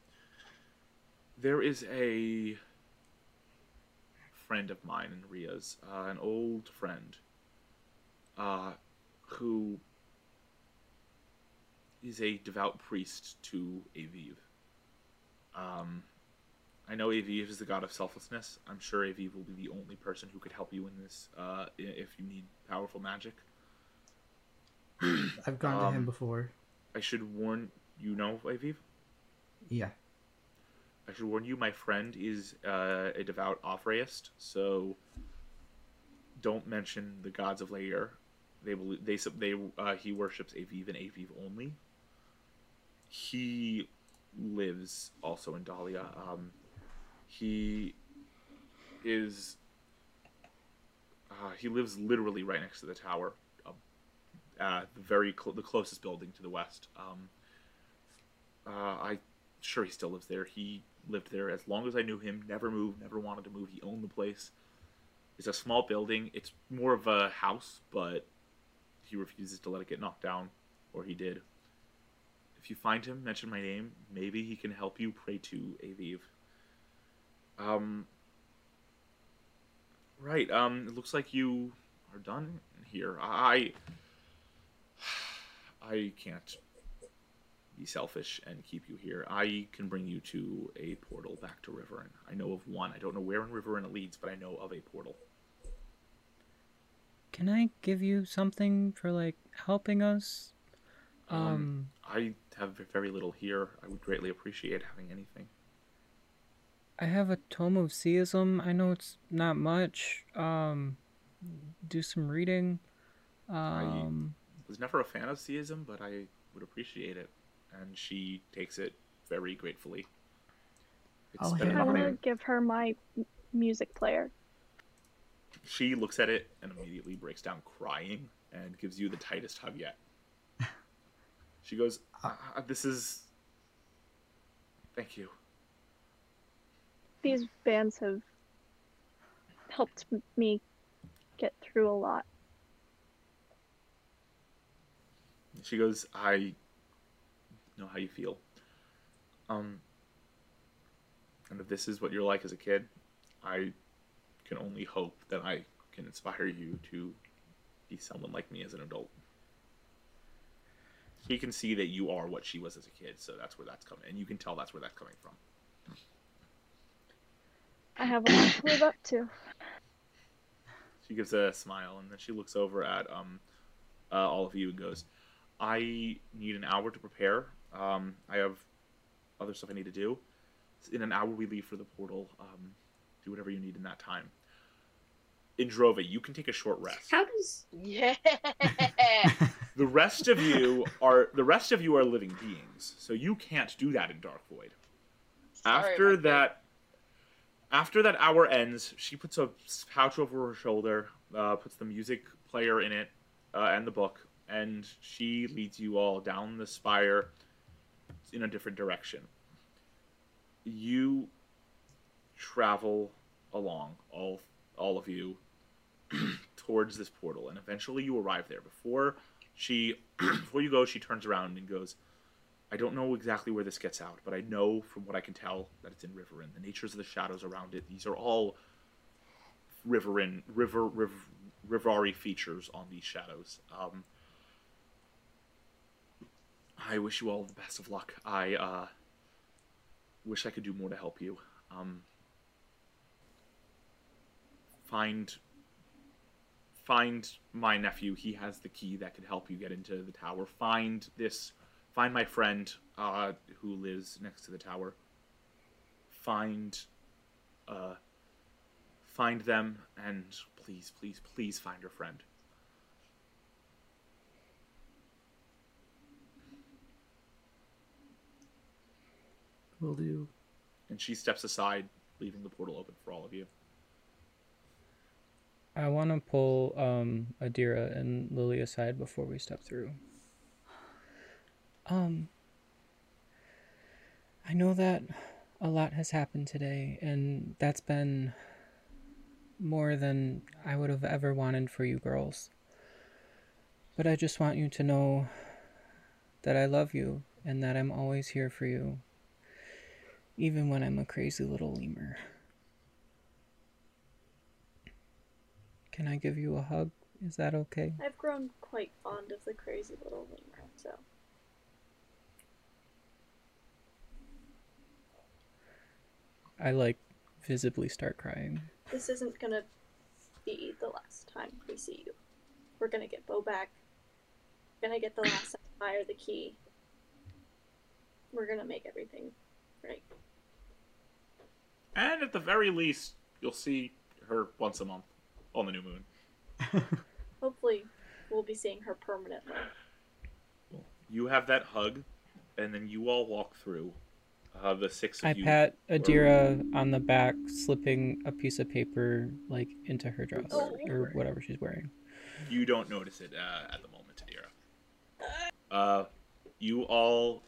there is a friend of mine in Ria's, uh, an old friend, uh, who is a devout priest to Aviv. Um, I know Aviv is the god of selflessness. I'm sure Aviv will be the only person who could help you in this uh, if you need powerful magic.
I've gone to him
Um,
before.
I should warn you know Aviv.
Yeah.
I should warn you, my friend is uh, a devout Offrayist, so don't mention the gods of Lair. They believe they they uh, he worships Aviv and Aviv only. He lives also in Dahlia. Um, he is uh, he lives literally right next to the tower, uh, uh, the very cl- the closest building to the west. Um, uh, I sure he still lives there. He lived there as long as I knew him. Never moved. Never wanted to move. He owned the place. It's a small building. It's more of a house, but he refuses to let it get knocked down, or he did. If you find him, mention my name. Maybe he can help you pray to Aviv. Um. Right. Um. It looks like you are done here. I. I can't be selfish and keep you here. I can bring you to a portal back to Riverin. I know of one. I don't know where in Riverin it leads, but I know of a portal.
Can I give you something for like helping us?
Um,
Um,
I have very little here. I would greatly appreciate having anything.
I have a tome of Seism. I know it's not much. Um, do some reading. Um,
was never a fan of Seism, but I would appreciate it. And she takes it very gratefully. It's
I'll
been
hand
I
an
want
honor.
to give her my music player.
She looks at it and immediately breaks down crying and gives you the tightest hug yet. She goes, uh, "This is. Thank you."
These bands have helped me get through a lot.
She goes, "I know how you feel. Um, and if this is what you're like as a kid, I can only hope that I can inspire you to be someone like me as an adult." She can see that you are what she was as a kid, so that's where that's coming, and you can tell that's where that's coming from.
I have a lot to live up to.
She gives a smile and then she looks over at um, uh, all of you and goes, "I need an hour to prepare. Um, I have other stuff I need to do. In an hour, we leave for the portal. Um, do whatever you need in that time. Indrova, you can take a short rest.
How does
Yeah.
The rest of you are the rest of you are living beings, so you can't do that in Dark Void.
Sorry,
after
my kid.
that after that hour ends she puts a pouch over her shoulder uh, puts the music player in it uh, and the book and she leads you all down the spire in a different direction. You travel along all all of you towards this portal and eventually you arrive there. Before she before you go she turns around and goes I don't know exactly where this gets out, but I know from what I can tell that it's in Riverin. The natures of the shadows around it, these are all Riverin, river, river, Rivari features on these shadows. Um, I wish you all the best of luck. I uh, wish I could do more to help you. Um, find find my nephew. He has the key that could help you get into the tower. Find this find my friend uh, who lives next to the tower. Find, uh, find them, and please, please, please find your friend.
will do.
And she steps aside, leaving the portal open for all of you.
I want to pull um Adira and Lily aside before we step through. Um, I know that a lot has happened today, and that's been more than I would have ever wanted for you girls. But I just want you to know that I love you and that I'm always here for you. even when I'm a crazy little lemur. Can I give you a hug? Is that okay?
I've grown quite fond of the crazy little lemur, so.
I like visibly start crying.
This isn't gonna be the last time we see you. We're gonna get Bo back. We're gonna get the last sapphire, the key. We're gonna make everything right.
And at the very least, you'll see her once a month on the new moon.
Hopefully, we'll be seeing her permanently.
You have that hug, and then you all walk through. Uh, the six of
I
you.
pat Adira on the back, slipping a piece of paper like into her dress
Oh.
or whatever she's wearing.
You don't notice it uh, at the moment, Adira. Uh, you all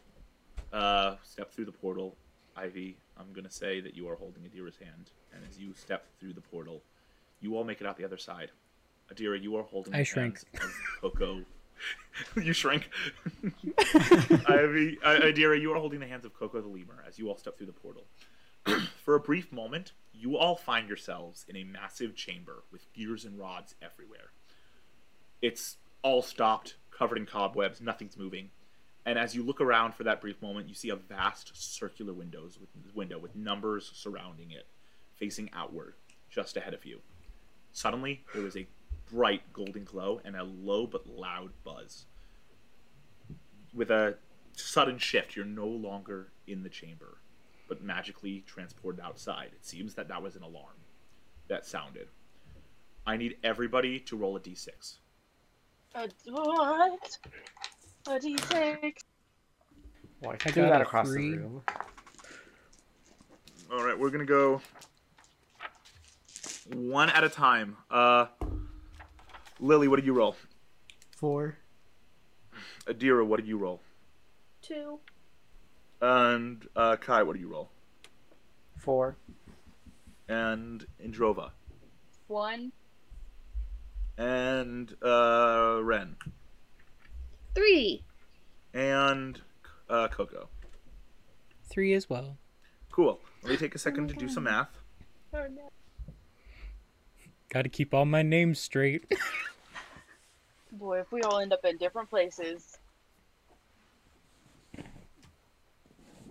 uh, step through the portal. Ivy, I'm gonna say that you are holding Adira's hand, and as you step through the portal, you all make it out the other side. Adira, you are holding.
I
the
shrink.
hands of Coco. you shrink. Ivy, Adira, you are holding the hands of Coco the lemur as you all step through the portal. For a brief moment, you all find yourselves in a massive chamber with gears and rods everywhere. It's all stopped, covered in cobwebs, nothing's moving. And as you look around for that brief moment, you see a vast circular windows with window with numbers surrounding it, facing outward, just ahead of you. Suddenly, there is a bright golden glow and a low but loud buzz. With a sudden shift, you're no longer in the chamber, but magically transported outside. It seems that that was an alarm that sounded. I need everybody to roll a d6.
A what? A d6.
Well, I
I
do that across
three.
the room.
All right, we're gonna go one at a time. Uh, Lily, what did you roll?
Four.
Adira, what did you roll?
Two.
And uh, Kai, what did you roll?
Four.
And Indrova.
One.
And uh, Ren.
Three.
And uh, Coco.
Three as well.
Cool. Let me take a second to do some math.
Oh no.
Gotta keep all my names straight.
Boy, if we all end up in different places.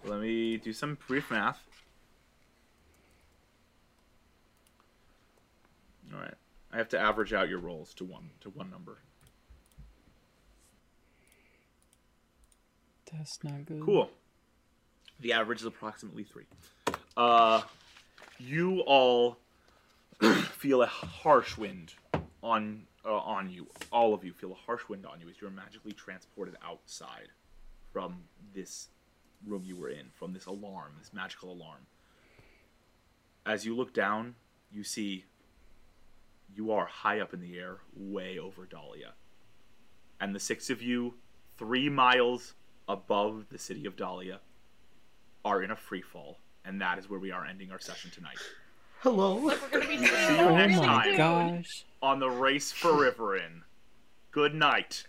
Let me do some brief math. All right. I have to average out your rolls to one to one number.
That's not good.
Cool. The average is approximately three. Uh, you all feel a harsh wind on uh, on you. All of you feel a harsh wind on you as you're magically transported outside from this room you were in, from this alarm, this magical alarm. As you look down, you see you are high up in the air, way over Dahlia. And the six of you, three miles above the city of Dahlia, are in a free fall. And that is where we are ending our session tonight.
Hello.
We're gonna be
See you
Oh
next
my
time
gosh.
on the Race for Riverin. Good night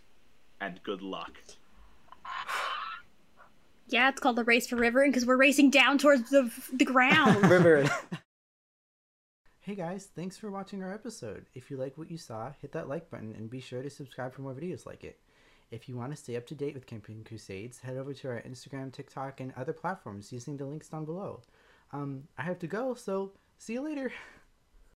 and good luck.
Yeah, it's called the race for Riverin because we're racing down towards the the ground.
River.
Hey guys, thanks for watching our episode. If you like what you saw, hit that like button and be sure to subscribe for more videos like it. If you want to stay up to date with Campaign Crusades, head over to our Instagram, TikTok, and other platforms using the links down below. Um, I have to go, so see you later.